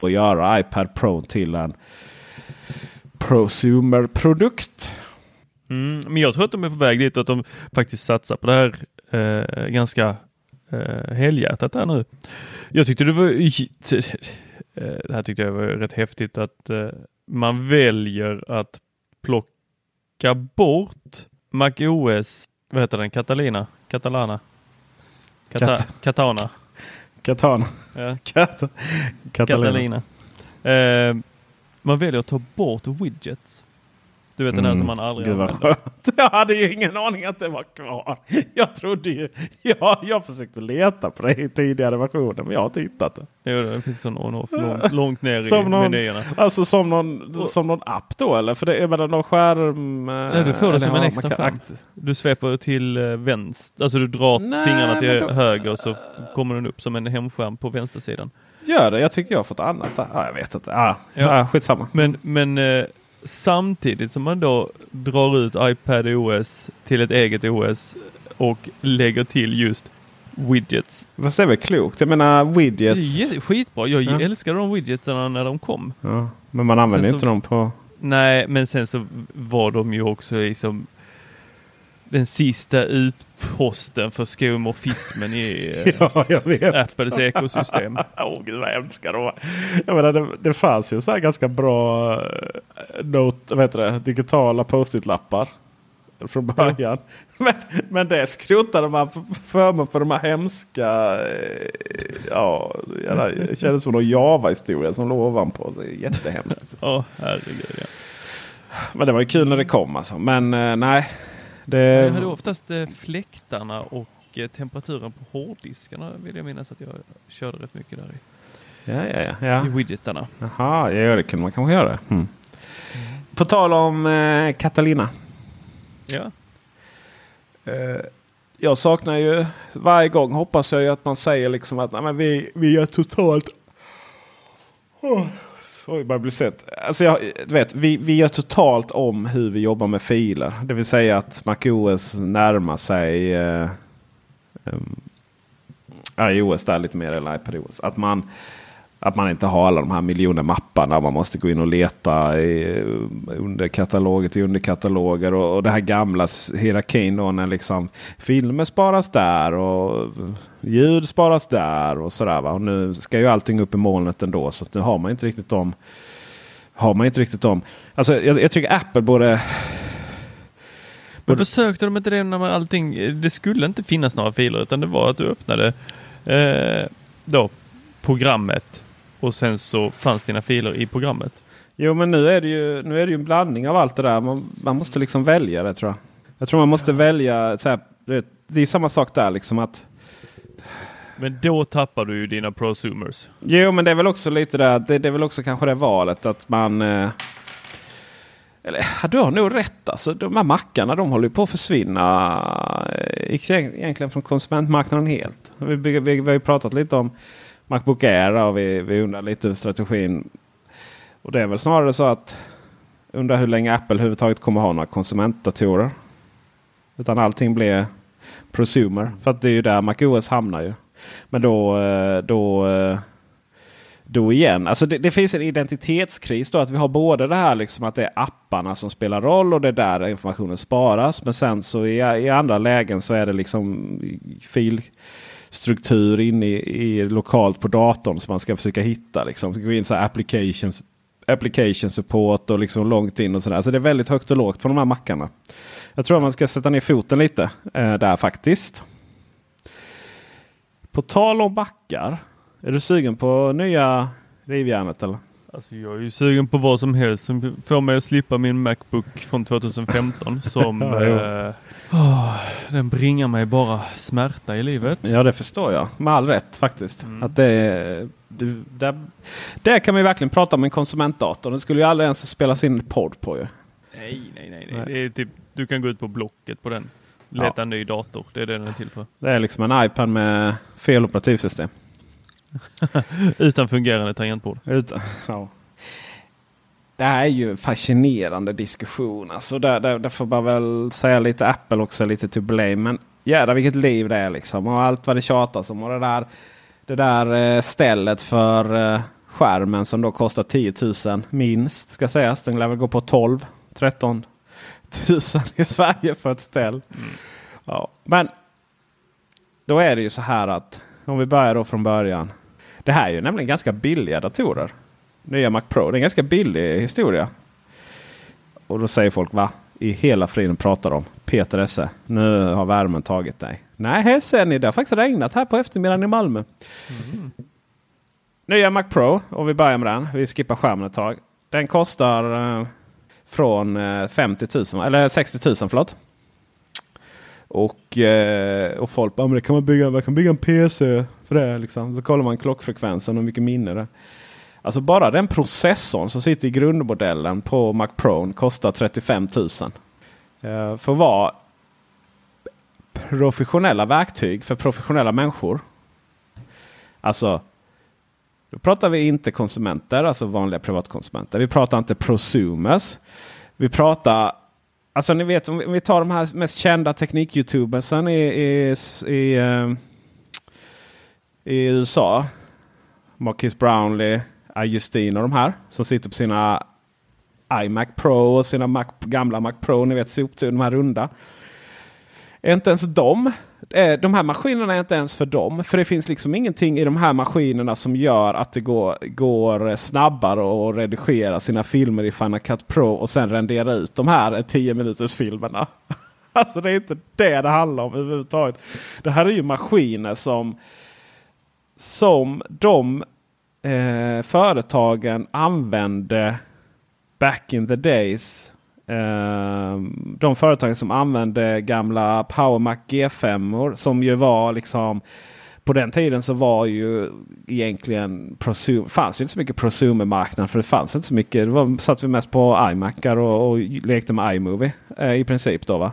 Och göra iPad Pro till en prosumer-produkt. Mm, men jag tror att de är på väg dit och att de faktiskt satsar på det här eh, ganska eh, helhjärtat där nu. Jag tyckte det var eh, det här tyckte jag var rätt häftigt att eh, man väljer att plocka bort MacOS, vad heter den, Catalina? Catalana? Kata Kat- Katana? Katana. Ja. Kat Catalina. Eh, man väljer att ta bort widgets. Du vet den här som man aldrig Mm. Gud använder. Jag hade ju ingen aning att det var kvar. Jag trodde ju... Ja, jag försökte leta på det i tidigare versioner men jag har inte hittat det. Jo, det finns sån on-off långt, långt ner i Som någon, menyerna. alltså som någon, som någon app då eller? För det är väl någon skärm... Nej, du får det som en extra skärm. Du sveper till eh, vänster, alltså du drar Nej, fingrarna till då- höger så kommer den upp som en hemskärm på vänstersidan. Gör det? Jag tycker jag har fått annat. Ja, jag vet inte. Ja, Ja. ja. skitsamma. Men, men eh, samtidigt som man då drar ut iPad OS till ett eget OS och lägger till just widgets. Fast det är väl klokt? Jag menar Det är widgets. skitbra. Jag Ja. älskade de widgetsarna när de kom. Ja, men man använder Sen inte så- dem på... Nej, men sen så var de ju också liksom den sista utposten för skomorfismen i *laughs* eh, Ja. Apples ekosystem. *laughs* Åh gud vad hemska de var. Jag menar, det, det fanns ju så här ganska bra eh, note, vad heter det, digitala post-it-lappar. från början. *laughs* Men, men det skrotade man för, för mig för de här hemska... eh, Ja, det kändes som någon Java-historia som låg ovanpå. Så jättehemskt. Ja, herregud. Ja. Men det var ju kul när det kom alltså. Men nej. Det, Jag hade oftast eh, fläktarna och eh, temperaturen på hårddiskarna vill jag minnas att jag körde rätt mycket där i, ja, ja, ja, ja. i widgetarna. Jaha, ja, det kunde man kanske göra. Mm. På tal om eh, Catalina. Ja. Eh, jag saknar ju varje gång hoppas jag ju att man säger liksom att nej, men vi, vi är totalt... Oh, Oj, bara bli sett. Alltså jag, du vet, vi, vi gör totalt om hur vi jobbar med filer. Det vill säga att MacOS närmar sig eh, um, iOS där lite mer eller iPadOS. Att man, att man inte har alla de här miljoner mapparna. Man måste gå in och leta i eh, under kataloger till underkataloger. Och, och det här gamla hierarkin då när liksom filmer sparas där och ljud sparas där och sådär. Va? Och nu ska ju allting upp i molnet ändå. Så att nu har man inte riktigt dem. Har man inte riktigt dem. Alltså jag, jag tycker Apple borde... Men försökte de inte det när man allting, det skulle inte finnas några filer utan det var att du öppnade eh, då programmet och sen så fanns dina filer i programmet. Jo men nu är det ju, nu är det ju en blandning av allt det där. Man, man måste liksom välja det tror jag. Jag tror man måste välja. Så här, det är samma sak där liksom att. Men då tappar du ju dina prosumers. Jo men det är väl också lite där. Det, det är väl också kanske det valet att man. Eh, eller du har nog rätt alltså. De här mackarna de håller ju på att försvinna. eh, Egentligen från konsumentmarknaden helt. Vi, vi, vi har ju pratat lite om Macbook Air och vi, vi undrar lite över strategin. Och det är väl snarare så att undrar hur länge Apple överhuvudtaget kommer ha några konsumentdatorer. Utan allting blir prosumer. För att det är ju där MacOS hamnar ju. Men då, eh, då, eh, då igen. Alltså det, det finns en identitetskris då. Att vi har både det här liksom att det är apparna som spelar roll och det är där informationen sparas. Men sen så i, i andra lägen så är det liksom struktur inne i, i lokalt på datorn som man ska försöka hitta. Liksom. Så gå in så här applications, application support och liksom långt in och sådär. Så det är väldigt högt och lågt på de här mackarna. Jag tror att man ska sätta ner foten lite eh, där faktiskt. På tal om backar. Är du sugen på nya rivjärnet eller? Alltså jag är ju sugen på vad som helst som får mig att slippa min Macbook från 2015 *laughs* som Ja, åh, den bringar mig bara smärta i livet. Ja det förstår jag. Med all rätt faktiskt. Att det, du, där, där kan vi verkligen prata om en konsumentdator. Den skulle ju aldrig ens spelas in podd på ju. Nej, nej, nej. nej. Det är typ, du kan gå ut på Blocket på den. Leta en ny dator. Det är det den är till för. Det är liksom en iPad med fel operativsystem. *laughs* Utan fungerande tangentbord. Utan, ja. Det här är ju en fascinerande diskussion. Alltså där, där, där får man väl säga lite Apple också lite to blame. Men jädrar vilket liv det är liksom. Och allt vad det tjatas om. Och det där, det där eh, stället för eh, skärmen som då kostar 10 000 minst ska sägas. Den lär väl gå på 12 13 000 i Sverige för ett ställ. Ja. Men då är det ju så här att om vi börjar då från början. Det här är ju nämligen ganska billiga datorer. Nya Mac Pro. Det är en ganska billig historia. Och då säger folk va? I hela friden pratar de. Peter Esse. Nu har värmen tagit dig. Nej, här ser ni. Det har faktiskt regnat här på eftermiddagen i Malmö. Nya Mac Pro. Och vi börjar med den. Vi skippar skärmen ett tag. Den kostar eh, från eh, 50 000. Eller 60 000 förlåt. Och, eh, och folk bara, men det kan man bygga, man kan bygga en PC för det. Liksom. Så kollar man klockfrekvensen och hur mycket minne det är. Alltså bara den processorn som sitter i grundmodellen på Mac Pro kostar 35 000. Eh, för att vara professionella verktyg för professionella människor. Alltså, då pratar vi inte konsumenter, alltså vanliga privatkonsumenter. Vi pratar inte prosumers. Vi pratar Alltså ni vet om vi- tar de här mest kända teknik-youtubersen i, i, i, ehm, i USA. Marcus Brownlee, Justine och de här som sitter på sina iMac Pro och sina Mac, gamla Mac Pro. Ni vet soptur, de här runda. Inte ens de. Eh, de här maskinerna är inte ens för dem. För det finns liksom ingenting i de här maskinerna som gör att det går, går snabbare att redigera sina filmer i Final Cut Pro och sen rendera ut de här 10 minuters filmerna. *laughs* Alltså det är inte det det handlar om överhuvudtaget. Det här är ju maskiner som, som de eh, företagen använde back in the days. Eh, de företagen som använde gamla PowerMac G5 som ju var liksom på den tiden så var ju egentligen prosum, fanns ju inte så mycket prosumer-marknad. För det fanns inte så mycket. Det var, satt vi mest på iMacar och, och lekte med iMovie eh, i princip. då va.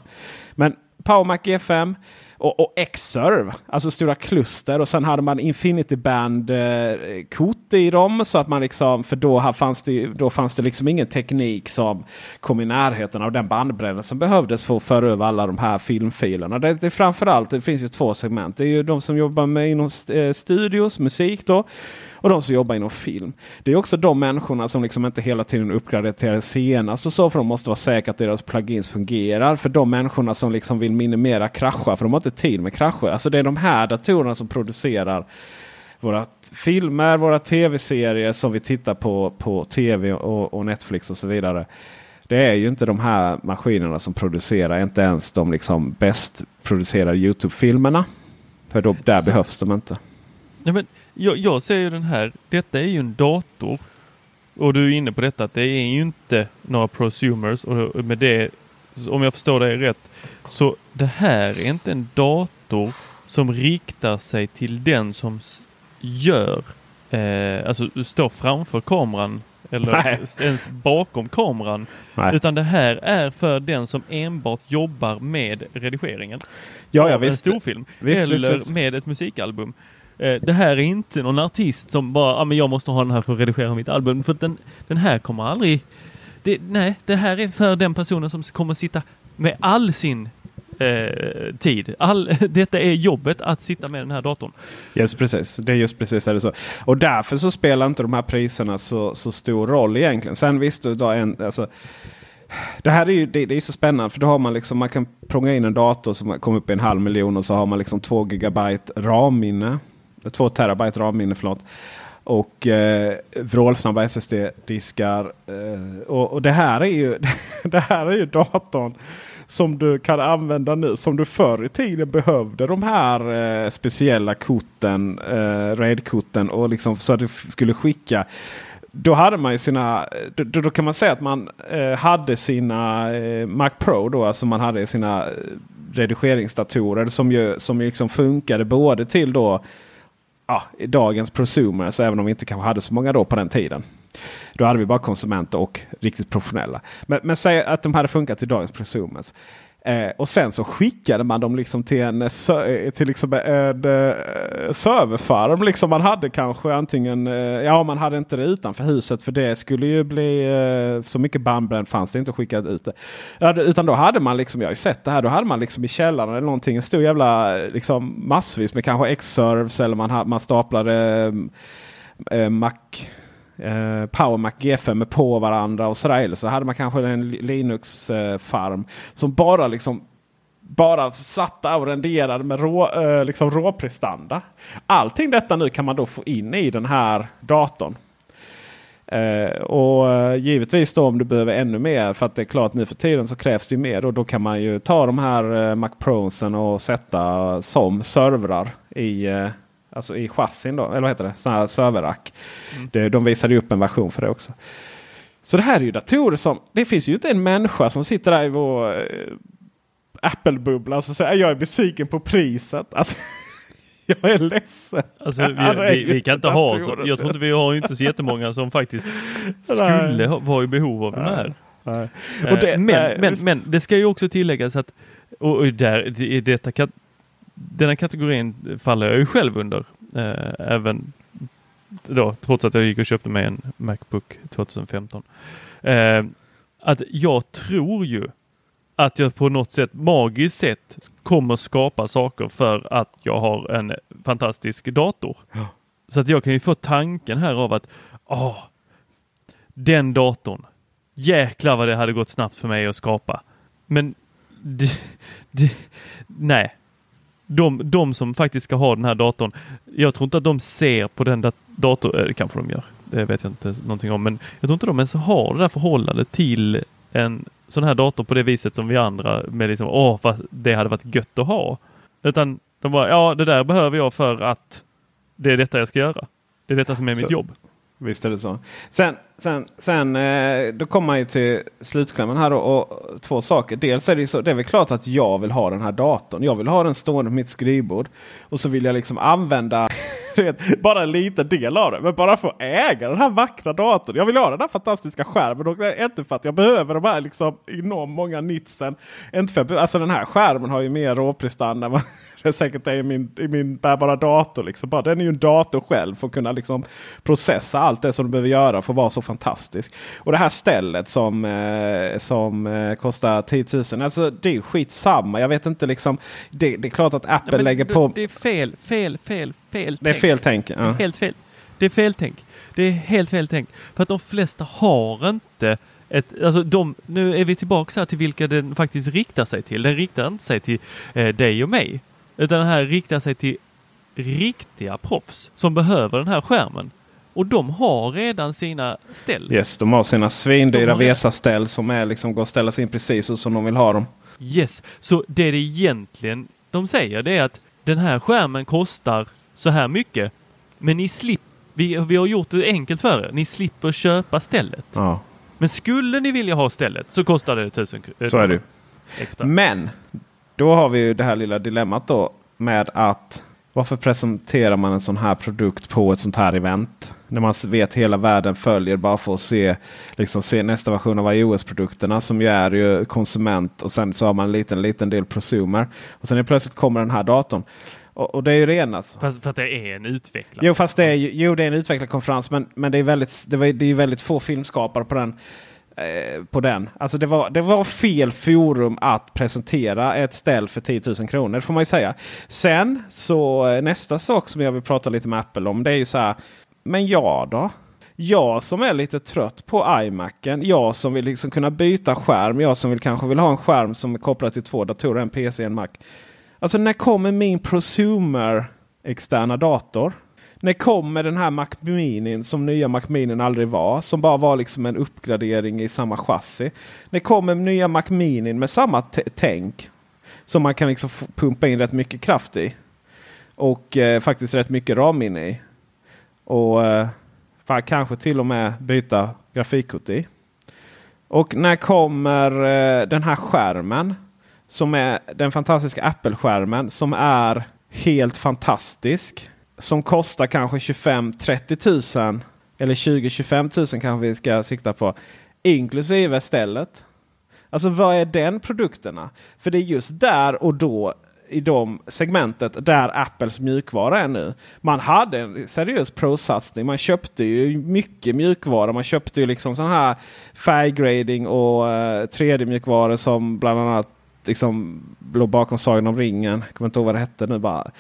Men PowerMac G5 och, och Xserve, alltså stora kluster. Och sen hade man Infinity Band-kort eh, i dem. Så att man liksom, för då fanns, det, då fanns det liksom ingen teknik som kom i närheten av den bandbredden som behövdes för att föra över alla de här filmfilerna. Det, det är framförallt, det finns ju två segment. Det är ju de som jobbar med inom eh, studios, musik då och de som jobbar inom film. Det är också de människorna som liksom inte hela tiden uppgraderar senast och så. För de måste vara säkra att deras plugins fungerar. För de människorna som liksom vill minimera kraschar. För de har inte tid med krascher. Alltså det är de här datorerna som producerar våra filmer, våra tv-serier som vi tittar på på tv och, och, Netflix och så vidare. Det är ju inte de här maskinerna som producerar, inte ens de liksom bäst producerade Youtube-filmerna. För då, där alltså, behövs de inte. Ja, men jag, jag ser ju den här, detta är ju en dator. Och du är inne på detta att det är ju inte några prosumers och med det, om jag förstår dig rätt, så det här är inte en dator som riktar sig till den som gör, eh, alltså står framför kameran eller Nej. ens bakom kameran. Nej. Utan det här är för den som enbart jobbar med redigeringen. Ja, ja, visst. En storfilm. Visst, eller visst, visst. med ett musikalbum. Eh, det här är inte någon artist som bara, ah, men jag måste ha den här för att redigera mitt album. För den, den här kommer aldrig... Det, nej, det här är för den personen som kommer sitta med all sin eh, tid. All, *laughs* detta är jobbet att sitta med den här datorn. Just precis, det är just precis är det så. Och därför så spelar inte de här priserna så, så stor roll egentligen. Sen visst, du, en, alltså, det här är ju det, det, är så spännande för då har man liksom man kan prånga in en dator som kommer upp i en halv miljon och så har man liksom två gigabyte RAM-minne. 2 terabyte RAM-minne. Förlåt. Och eh, vrålsnabba SSD-diskar. Eh, och, och, det här är ju *laughs* det här är ju datorn som du kan använda nu. Som du förr i tiden behövde de här eh, speciella korten, eh, RAID-korten. Och liksom så att du skulle skicka. Då hade man ju sina, eh, då, då kan man säga att man eh, hade sina eh, Mac Pro då. Alltså man hade sina eh, redigeringsdatorer som ju, som ju liksom funkade både till då ja, dagens prosumers, även om vi inte kanske hade så många då på den tiden. Då hade vi bara konsumenter och riktigt professionella. Men, men säg att de hade funkat i dagens prosumers. Eh, och sen så skickade man dem liksom till en, eh, eh, till liksom eh, en uh, serverfarm. Liksom man hade kanske antingen, ja man hade inte det utanför huset för det skulle ju bli så mycket bandbredd fanns det inte att skicka ut det. Ja, utan då hade man liksom, jag har ju sett det här, då hade man liksom i källaren eller någonting en stor jävla liksom massvis med kanske X-serves eller man, man staplade Mac eh, PowerMac G5 på varandra och sådär. Eller så hade man kanske en Linux-farm eh, som bara liksom bara satt där och renderade med rå, eh, liksom råprestanda. Allting detta nu kan man då få in i den här datorn. Eh, och uh, givetvis då om du behöver ännu mer för att det är klart nu för tiden så krävs det mer. Och då kan man ju ta de här uh, Mac Prosen och sätta som servrar i eh, Alltså i chassin då, eller vad heter det? Sådana här serverrack. Mm. de visade upp en version för det också. Så det här är ju datorer som, det finns ju inte en människa som sitter där i vår äh, Apple-bubbla och säger jag är besviken på priset. Alltså, *laughs* jag är ledsen. Alltså, vi, vi, vi kan inte ha så. Jag tror inte vi har inte så jättemånga som faktiskt *laughs* skulle vara i behov av den här. Nej. Eh, det, men, nej, men, men det ska ju också tilläggas att och där, i detta denna kategorin faller jag ju själv under. Eh, även då, trots att jag gick och köpte mig en Macbook 2015. Eh, att jag tror ju att jag på något sätt magiskt sätt kommer skapa saker för att jag har en fantastisk dator. Ja. Så att jag kan ju få tanken här av att åh, den datorn, jäklar vad det hade gått snabbt för mig att skapa. Men *laughs* det, det, nej, de, de som faktiskt ska ha den här datorn, jag tror inte att de ser på den datorn, eh, det kanske de gör, det vet jag inte någonting om, men jag tror inte de ens har det där förhållandet till en sån här dator på det viset som vi andra med liksom, åh, vad det hade varit gött att ha. Utan de bara, ja, det där behöver jag för att det är detta jag ska göra. Det är detta som är Så- mitt jobb. Visst är det så. Sen, sen, sen eh, då kommer man ju till slutklämmen här då, och två saker. Dels är det ju så, det är väl klart att jag vill ha den här datorn. Jag vill ha den stående på mitt skrivbord. Och så vill jag liksom använda *laughs* vet, bara en liten del av det. Men bara för att äga den här vackra datorn. Jag vill ha den här fantastiska skärmen. Och det är inte för att jag behöver de här liksom enormt många nitsen. Inte för, alltså den här skärmen har ju mer råprestanda än *laughs* det säkert är i min, i min bärbara dator. Liksom. Bara, den är ju en dator själv för att kunna liksom processa allt det som du behöver göra för att vara så fantastisk. Och det här stället som, eh, som eh, kostar 10 000. Alltså det är ju skitsamma. Jag vet inte liksom. Det, det är klart att Apple men lägger det- på. Det är fel, fel, fel, fel. Det är tänk. fel tänk. Det är Ja. helt fel. Det är fel tänk. Det är helt fel tänk. För att de flesta har inte ett, alltså de, nu är vi tillbaka här till vilka den faktiskt riktar sig till. Den riktar inte sig till eh, dig och mig. Utan den här riktar sig till riktiga proffs som behöver den här skärmen. Och de har redan sina ställ. Yes, de har sina svindyra. Vesaställ som är liksom går att ställa in precis så som de vill ha dem. Yes, så det det egentligen de säger det är att den här skärmen kostar så här mycket. Men ni slipper, vi, vi har gjort det enkelt för er. Ni slipper köpa stället. Ja, Men skulle ni vilja ha stället så kostar det tusen kr- så är det extra. Men då har vi ju det här lilla dilemmat då med att varför presenterar man en sån här produkt på ett sånt här event? När man vet hela världen följer bara för att se, liksom se nästa version av iOS-produkterna som ju är ju konsument och sen så har man en liten, liten del prosumer. Och sen är plötsligt kommer den här datorn. Och, och det är ju det ena. alltså. Fast för att det är en utvecklare. Jo, fast det är, jo, det är en utvecklarkonferens, men, men det, är väldigt, det, var, det är väldigt få filmskapare på den. Eh, på den. Alltså det var, det var fel forum att presentera ett ställ för 10 000 kronor. får man ju säga. Sen så eh, nästa sak som jag vill prata lite med Apple om. Det är ju så här. Men jag då? Jag som är lite trött på iMacen. Jag som vill liksom kunna byta skärm. Jag som vill kanske vill ha en skärm som är kopplad till två datorer. En PC och en Mac. Alltså när kommer min prosumer externa dator? När kommer den här Mac Mini som nya Mac Mini aldrig var? Som bara var liksom en uppgradering i samma chassi. När kommer nya Mac Mini med samma tänk? Som man kan liksom pumpa in rätt mycket kraft i. Och eh, faktiskt rätt mycket ram in i. Och eh, fan, kanske till och med byta grafikkort i. Och när kommer eh, den här skärmen? Som är den fantastiska Apple-skärmen som är helt fantastisk. Som kostar kanske 25-30 000 eller 20-25 000 kanske vi ska sikta på. Inklusive stället. Alltså vad är den produkterna? För det är just där och då i de segmentet där Apples mjukvara är nu. Man hade en seriös pro-satsning. Man köpte ju mycket mjukvara. Man köpte ju liksom sån här färggrading och eh, 3D-mjukvara som bland annat liksom låg bakom Sagan om ringen. Jag kommer inte ihåg vad det hette nu bara.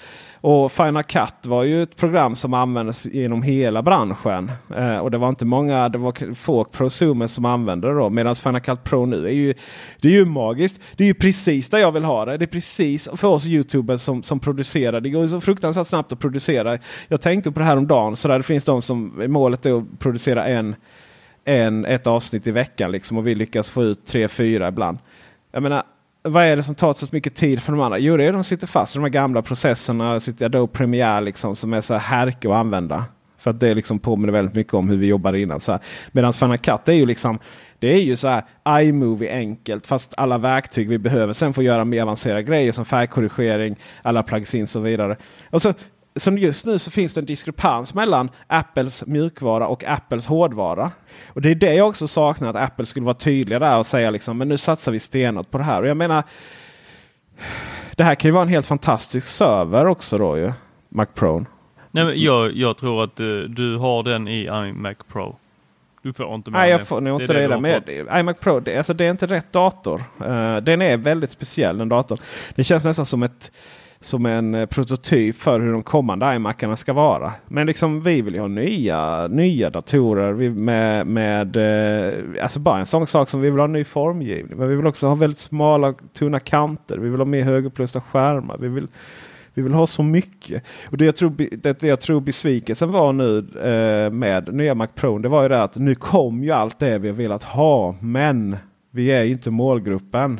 Och Final Cut var ju ett program som användes genom hela branschen. Eh, och det var inte många, det var få prosumers som använde det då. Medan Final Cut Pro nu är ju, det är ju magiskt. Det är ju precis där jag vill ha det. Det är precis för oss youtubers som, som producerar. Det går ju så fruktansvärt snabbt att producera. Jag tänkte på det här om dagen. Så där det finns de som målet är att producera en, en, ett avsnitt i veckan. Liksom, och vi lyckas få ut tre, fyra ibland. Jag menar, vad är det som tar så mycket tid för de andra? Jo, det är de sitter fast i de här gamla processerna. Sitter Adobe Premiere liksom, som är så här härke att använda. För att det liksom påminner väldigt mycket om hur vi jobbade innan. Så här. Medan Final Cut är ju liksom det är ju så här iMovie enkelt fast alla verktyg vi behöver sen får göra mer avancerade grejer som färgkorrigering, alla plugins och så vidare. Och så, som just nu så finns det en diskrepans mellan Apples mjukvara och Apples hårdvara. Och det är det jag också saknar att Apple skulle vara tydliga där och säga liksom men nu satsar vi stenhårt på det här. Och jag menar det här kan ju vara en helt fantastisk server också då ju. Mac Pro. Nej, men jag, jag tror att du, du har den i iMac Pro. Du får inte med Nej, jag får nog Det inte det. har med. iMac Pro, det, alltså, det är inte rätt dator. Eh, den är väldigt speciell den datorn. Det känns nästan som, ett, som en eh, prototyp för hur de kommande iMacarna ska vara. Men liksom vi vill ju ha nya, nya datorer med, med eh, alltså bara en sån sak som vi vill ha ny formgivning. Men vi vill också ha väldigt smala tunna kanter. Vi vill ha mer högupplösta skärmar. Vi vill, vi vill ha så mycket. Och det jag tror, det, det jag tror besvikelsen var nu eh, med nya Mac Pro. Det var ju det att nu kom ju allt det vi har velat ha. Men Vi är ju inte målgruppen.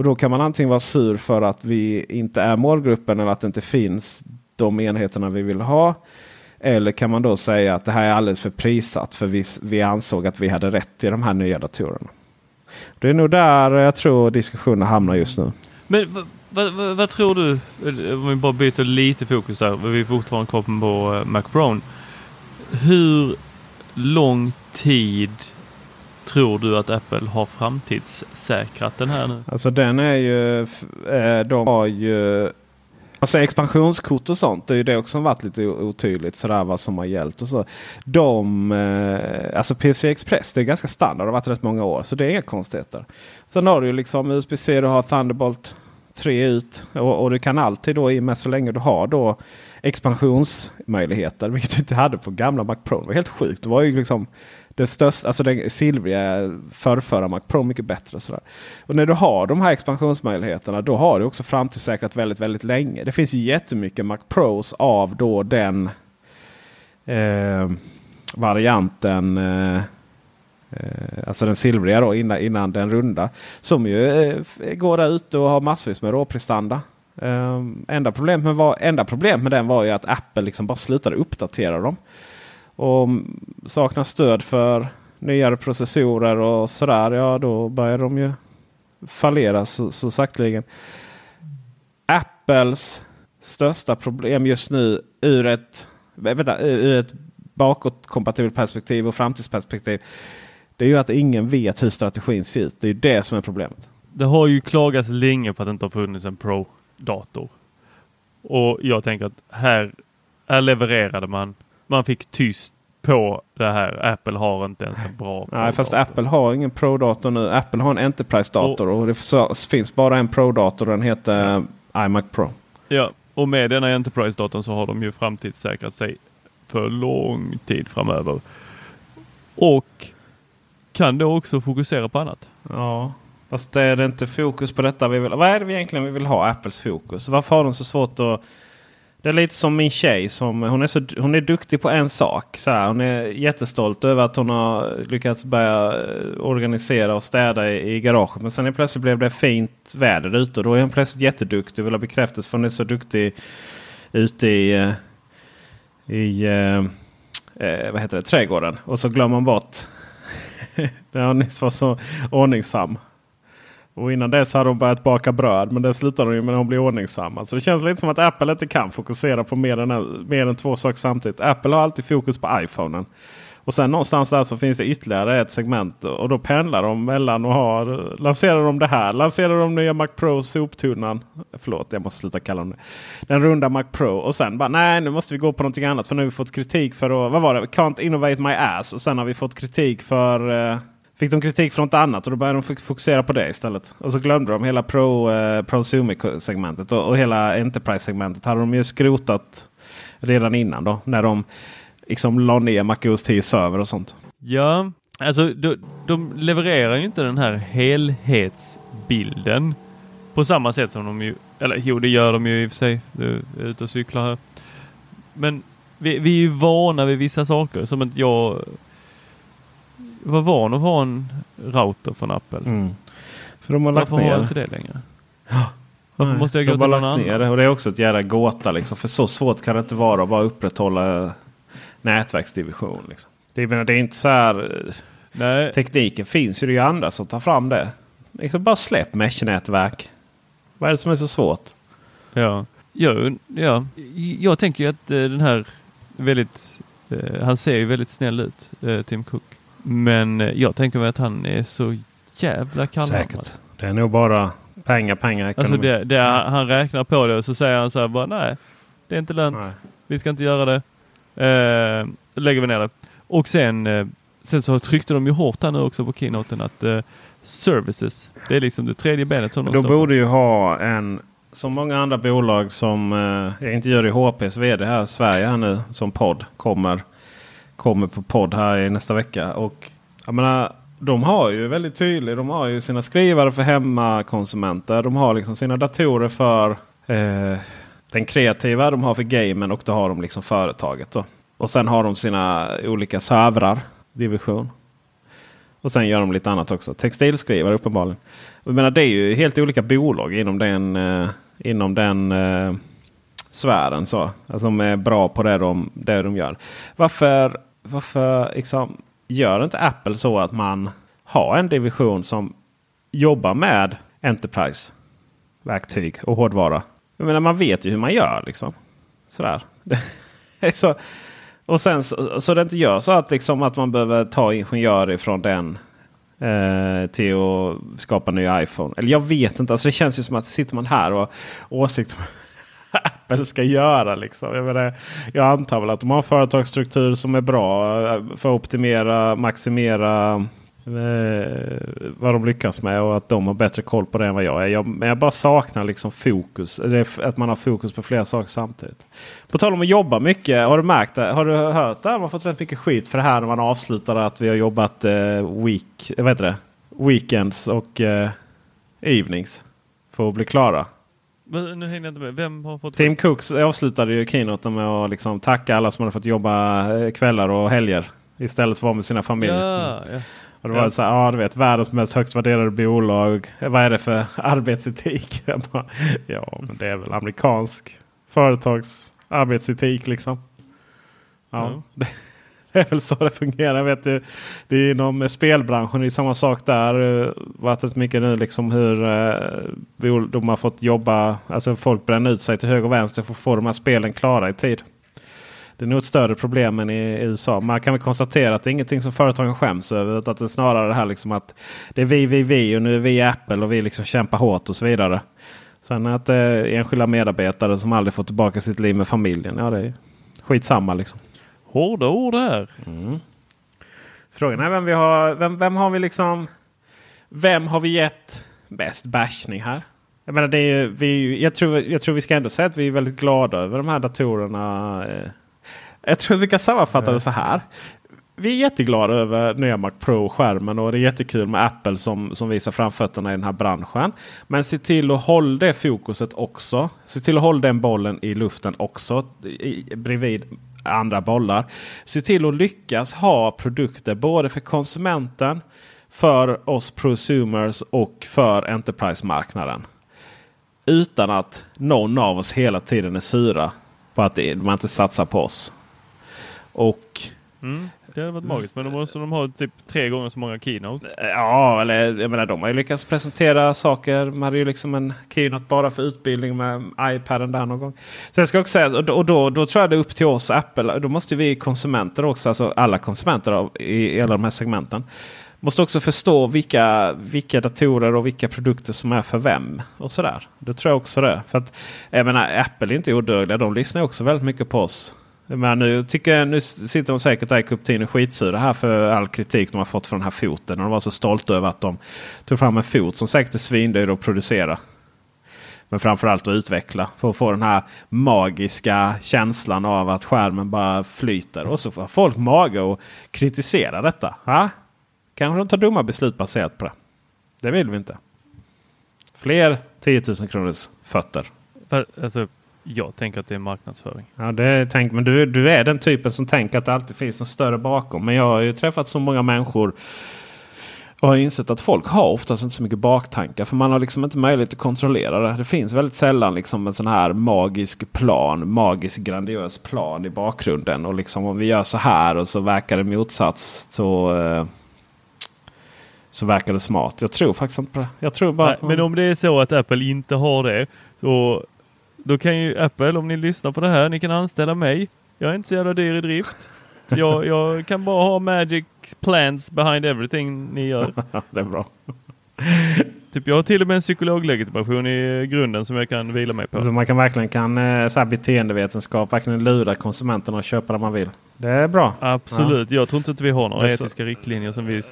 Och då kan man antingen vara sur för att vi inte är målgruppen eller att det inte finns de enheterna vi vill ha. Eller kan man då säga att det här är alldeles för prissatt för vi, vi ansåg att vi hade rätt i de här nya datorerna. Det är nog där jag tror diskussionen hamnar just nu. Men vad, tror du, om vi bara byter lite fokus där, vi är fortfarande kvar på eh, Mac Brown. Hur lång tid tror du att Apple har framtidssäkrat den här nu? Alltså den är ju, eh, de har ju Alltså expansionskort och sånt det är ju det också som varit lite otydligt sådär vad som har gällt. Och så. De, eh, alltså PC Express det är ganska standard. Det har varit rätt många år. Så det är inga konstigheter. Sen har du ju liksom USB-C, du har Thunderbolt 3 ut. Och, och du kan alltid då i och med så länge du har då expansionsmöjligheter. Vilket du inte hade på gamla Mac Pro. Det var helt sjukt. Det var ju liksom det största, alltså den silvriga förrförra Mac Pro mycket bättre. Och, sådär. och när du har de här expansionsmöjligheterna då har du också framtidssäkrat väldigt, väldigt länge. Det finns jättemycket Mac Pros av då den eh, varianten. Eh, eh alltså den silvriga då innan, innan den runda. Som ju eh, går där ute och har massvis med råprestanda. Eh, enda, problemet med enda problemet med den var ju att Apple liksom bara slutade uppdatera dem. Och saknar stöd för nyare processorer och sådär. Ja då börjar de ju fallera så, så sakteligen. Apples största problem just nu ur ett, vänta, ur ett bakåtkompatibelt perspektiv och framtidsperspektiv. Det är ju att ingen vet hur strategin ser ut. Det är det som är problemet. Det har ju klagats länge på att det inte har funnits en Pro-dator. Och jag tänker att här, här levererade man man fick tyst på det här. Apple har inte ens en bra Nej, fast Apple har ingen Pro-dator nu. Apple har en Enterprise-dator och, och, det finns bara en Pro-dator. Den heter ja. iMac Pro. Ja, och med denna Enterprise-datorn så har de ju framtidssäkrat sig för lång tid framöver. Och kan då också fokusera på annat. Ja, fast det är det inte fokus på detta vi vill. Vad är det vi egentligen vi vill ha Apples fokus? Varför har de så svårt att det är lite som min tjej. Som, hon, är så, hon är duktig på en sak. Så här, hon är jättestolt över att hon har lyckats börja organisera och städa i, i garaget. Men sen är plötsligt blev det fint väder ute. Och då är hon plötsligt jätteduktig och vill ha bekräftelse för hon är så duktig ute i, eh, i eh, eh, vad heter det, trädgården. Och så glömmer man bort *laughs* när hon nyss var så ordningsam. Och innan dess hade hon börjat baka bröd. Men det slutade hon ju med när hon blev ordningsam. Så det känns lite som att Apple inte kan fokusera på mer än, mer än två saker samtidigt. Apple har alltid fokus på iPhonen. Och sen någonstans där så finns det ytterligare ett segment. Och då pendlar de mellan och har. Lanserar de det här. Lanserar de nya Mac Pro soptunnan. Förlåt jag måste sluta kalla dem det. Den runda Mac Pro. Och sen bara nej nu måste vi gå på någonting annat. För nu har vi fått kritik för att. Vad var det? Can't innovate my ass. Och sen har vi fått kritik för. Eh, fick de kritik från något annat och då började de fokusera på det istället. Och så glömde de hela Pro, eh, Prosumer-segmentet och, och hela Enterprise-segmentet hade de ju skrotat redan innan då. När de liksom la ner MacOS 10 server och sånt. Ja, alltså de, de levererar ju inte den här helhetsbilden på samma sätt som de ju, eller jo det gör de ju i och för sig, du är ute och cyklar här. Men vi, vi är ju vana vid vissa saker som att jag var van att ha en router från Apple. Mm. För de har Varför lagt ner. har jag inte det längre? Varför måste jag gå till någon annan? Det. Och det är också ett jävla gåta liksom. För så svårt kan det inte vara att bara upprätthålla nätverksdivision. Liksom. Det, menar, det är inte så här. Nej. Tekniken finns ju. Det är andra som tar fram det. Liksom bara släpp mesh-nätverk. Vad är det som är så svårt? Ja, ja, ja. jag tänker ju att eh, den här väldigt, eh, han ser ju väldigt snäll ut, eh, Tim Cook. Men jag tänker mig att han är så jävla kallhamrad. Säkert. Det är nog bara pengar, pengar, ekonomi. Alltså det, det, han räknar på det och så säger han så här bara nej, det är inte lönt. Nej. Vi ska inte göra det. Eh, lägger vi ner det. Och sen, eh, sen så tryckte de ju hårt här nu också på keynoten att eh, services, det är liksom det tredje benet som de De borde ju ha en, som många andra bolag som eh, jag intervjuade i HPs VD här i Sverige här nu som podd kommer kommer på podd här i nästa vecka. Och jag menar, de har ju väldigt tydligt. De har ju sina skrivare för hemmakonsumenter. De har liksom sina datorer för eh, den kreativa. De har för gamen och då har de liksom företaget. Då. Och sen har de sina olika servrar. Division. Och sen gör de lite annat också. Textilskrivare uppenbarligen. Jag menar, det är ju helt olika bolag inom den, eh, inom den eh, sfären. Så, alltså, som är bra på det de, det de gör. Varför, varför liksom, gör inte Apple så att man har en division som jobbar med Enterprise-verktyg och hårdvara? Jag menar, man vet ju hur man gör. liksom. Sådär. *laughs* så, och sen så, så det inte gör så att, liksom, att man behöver ta ingenjörer från den eh, till att skapa en ny iPhone. Eller jag vet inte. Alltså det känns ju som att sitter man här och åsikter Apple ska göra. Liksom. Jag, menar, jag antar väl att de har en företagsstruktur som är bra för att optimera, maximera eh, vad de lyckas med och att de har bättre koll på det än vad jag är. Jag, men jag bara saknar liksom fokus. Att man har fokus på flera saker samtidigt. På tal om att jobba mycket. Har du märkt det? Har du hört det? Man har fått rätt mycket skit för det här när man avslutar att vi har jobbat eh, week, vad heter det? weekends och eh, evenings. För att bli klara. Men nu hänger jag inte med. Vem har fått Tim Cooks avslutade ju keynoten med att liksom tacka alla som hade fått jobba eh, kvällar och helger. Istället för att vara med sina familjer. Ja, ja. Och det var Ja. så här, ja du vet världens mest högst värderade bolag. Vad är det för *laughs* arbetsetik? *laughs* Bara, ja men det är väl amerikansk företags arbetsetik liksom. Ja, Ja. *laughs* *laughs* Det, är väl så det fungerar. Vet du. det är inom spelbranschen, det är samma sak där. Det har varit rätt mycket nu liksom hur eh, de har fått jobba. Alltså folk bränner ut sig till höger och vänster för att få de här spelen klara i tid. Det är nog ett större problem än i USA. Man kan väl konstatera att det är ingenting som företagen skäms över. Utan att det är snarare det här liksom att det är vi, vi, vi och nu är vi Apple och vi liksom kämpar hårt och så vidare. Sen att det är enskilda medarbetare som aldrig får tillbaka sitt liv med familjen. Ja, det är skitsamma liksom. Hårda ord här. Frågan är vem vi har. Vem, vem har vi liksom? Vem har vi gett bäst bashning här? Jag menar, det är ju, vi, jag, tror, jag tror vi ska ändå säga att vi är väldigt glada över de här datorerna. eh. Jag tror att vi kan sammanfatta det så här. Vi är jätteglada över nya Mac Pro-skärmen och det är jättekul med Apple som, som visar framfötterna i den här branschen. Men se till att hålla det fokuset också. Se till att hålla den bollen i luften också i, bredvid andra bollar. Se till att lyckas ha produkter både för konsumenten, för oss prosumers och för Enterprise-marknaden. Utan att någon av oss hela tiden är sura på att man inte satsar på oss. Och Mm. Det hade varit magiskt. Men då måste de ha typ tre gånger så många keynotes. Eh, ja, eller jag menar de har ju lyckats presentera saker. Man hade ju liksom en keynote bara för utbildning med iPaden där någon gång. Sen ska jag också säga, och då, då, då tror jag det är upp till oss Apple. Då måste vi konsumenter också, alltså alla konsumenter av, i, i alla de här segmenten. Måste också förstå vilka, vilka datorer och vilka produkter som är för vem. Och sådär. Det tror jag också det. För att, jag menar, Apple är inte odödliga. De lyssnar också väldigt mycket på oss. Men nu, tycker jag, nu sitter de säkert där i Cupertino skitsura här för all kritik de har fått för den här foten. Och de var så stolta över att de tog fram en fot som säkert är svindyr att producera. Men framförallt att utveckla för att få den här magiska känslan av att skärmen bara flyter. Och så får folk mage att kritisera detta. Ha? Kanske de tar dumma beslut baserat på det. Det vill vi inte. Fler 10 000 kronors fötter. Alltså, jag tänker att det är marknadsföring. Ja, det tänk, men du, du är den typen som tänker att det alltid finns något större bakom. Men jag har ju träffat så många människor och har insett att folk har oftast inte så mycket baktankar. För man har liksom inte möjlighet att kontrollera det. Det finns väldigt sällan liksom en sån här magisk plan, magisk grandiös plan i bakgrunden. Och liksom om vi gör så här och så verkar det motsats så, eh, så verkar det smart. Jag tror faktiskt inte på det. Jag tror bara Nej, men om det är så att Apple inte har det, så då kan ju Apple, om ni lyssnar på det här, ni kan anställa mig. Jag är inte så jävla dyr i drift. Jag, jag kan bara ha magic plans behind everything ni gör. *laughs* det är bra. Typ jag har till och med en psykologlegitimation i grunden som jag kan vila mig på. Alltså man kan verkligen kan eh, så här beteendevetenskap verkligen lura konsumenterna att köpa det man vill. Det är bra. Absolut. Jag tror inte att vi har några etiska riktlinjer som vi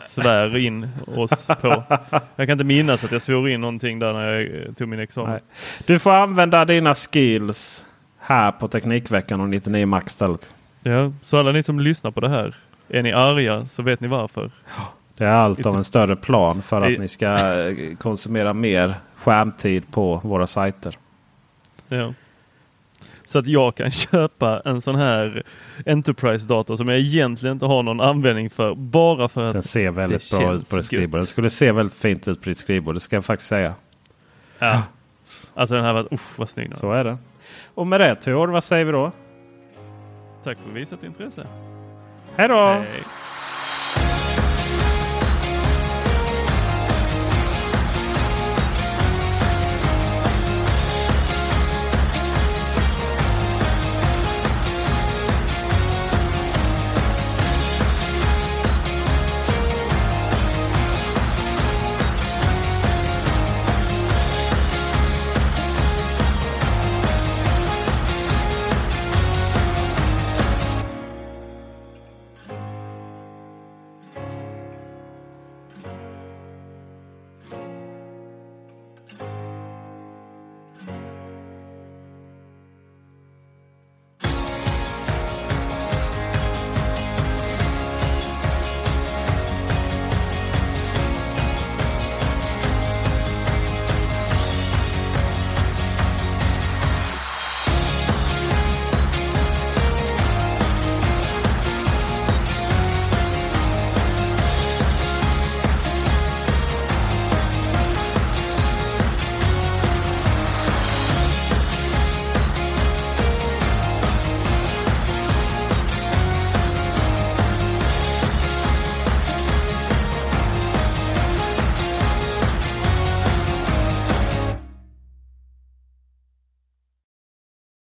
svär in oss på. *laughs* Jag kan inte minnas att jag svor in någonting där när jag eh, tog min examen. Nej. Du får använda dina skills här på Teknikveckan och 99 Max istället. Ja, så alla ni som lyssnar på det här, är ni arga så vet ni varför. Det är allt av en större plan för att ni ska eh, konsumera mer skärmtid på våra sajter. Ja. Så att jag kan *laughs* köpa en sån här Enterprise-dator som jag egentligen inte har någon användning för. Bara för att Den ser väldigt det bra ut på ditt skrivbord. Den skulle se väldigt fint ut på ditt skrivbord. Det ska jag faktiskt säga. Ja. Alltså den här var, usch vad snygg Så är det. Och med det Tor, vad säger vi då? Tack för visat intresse. Hej då! Hej.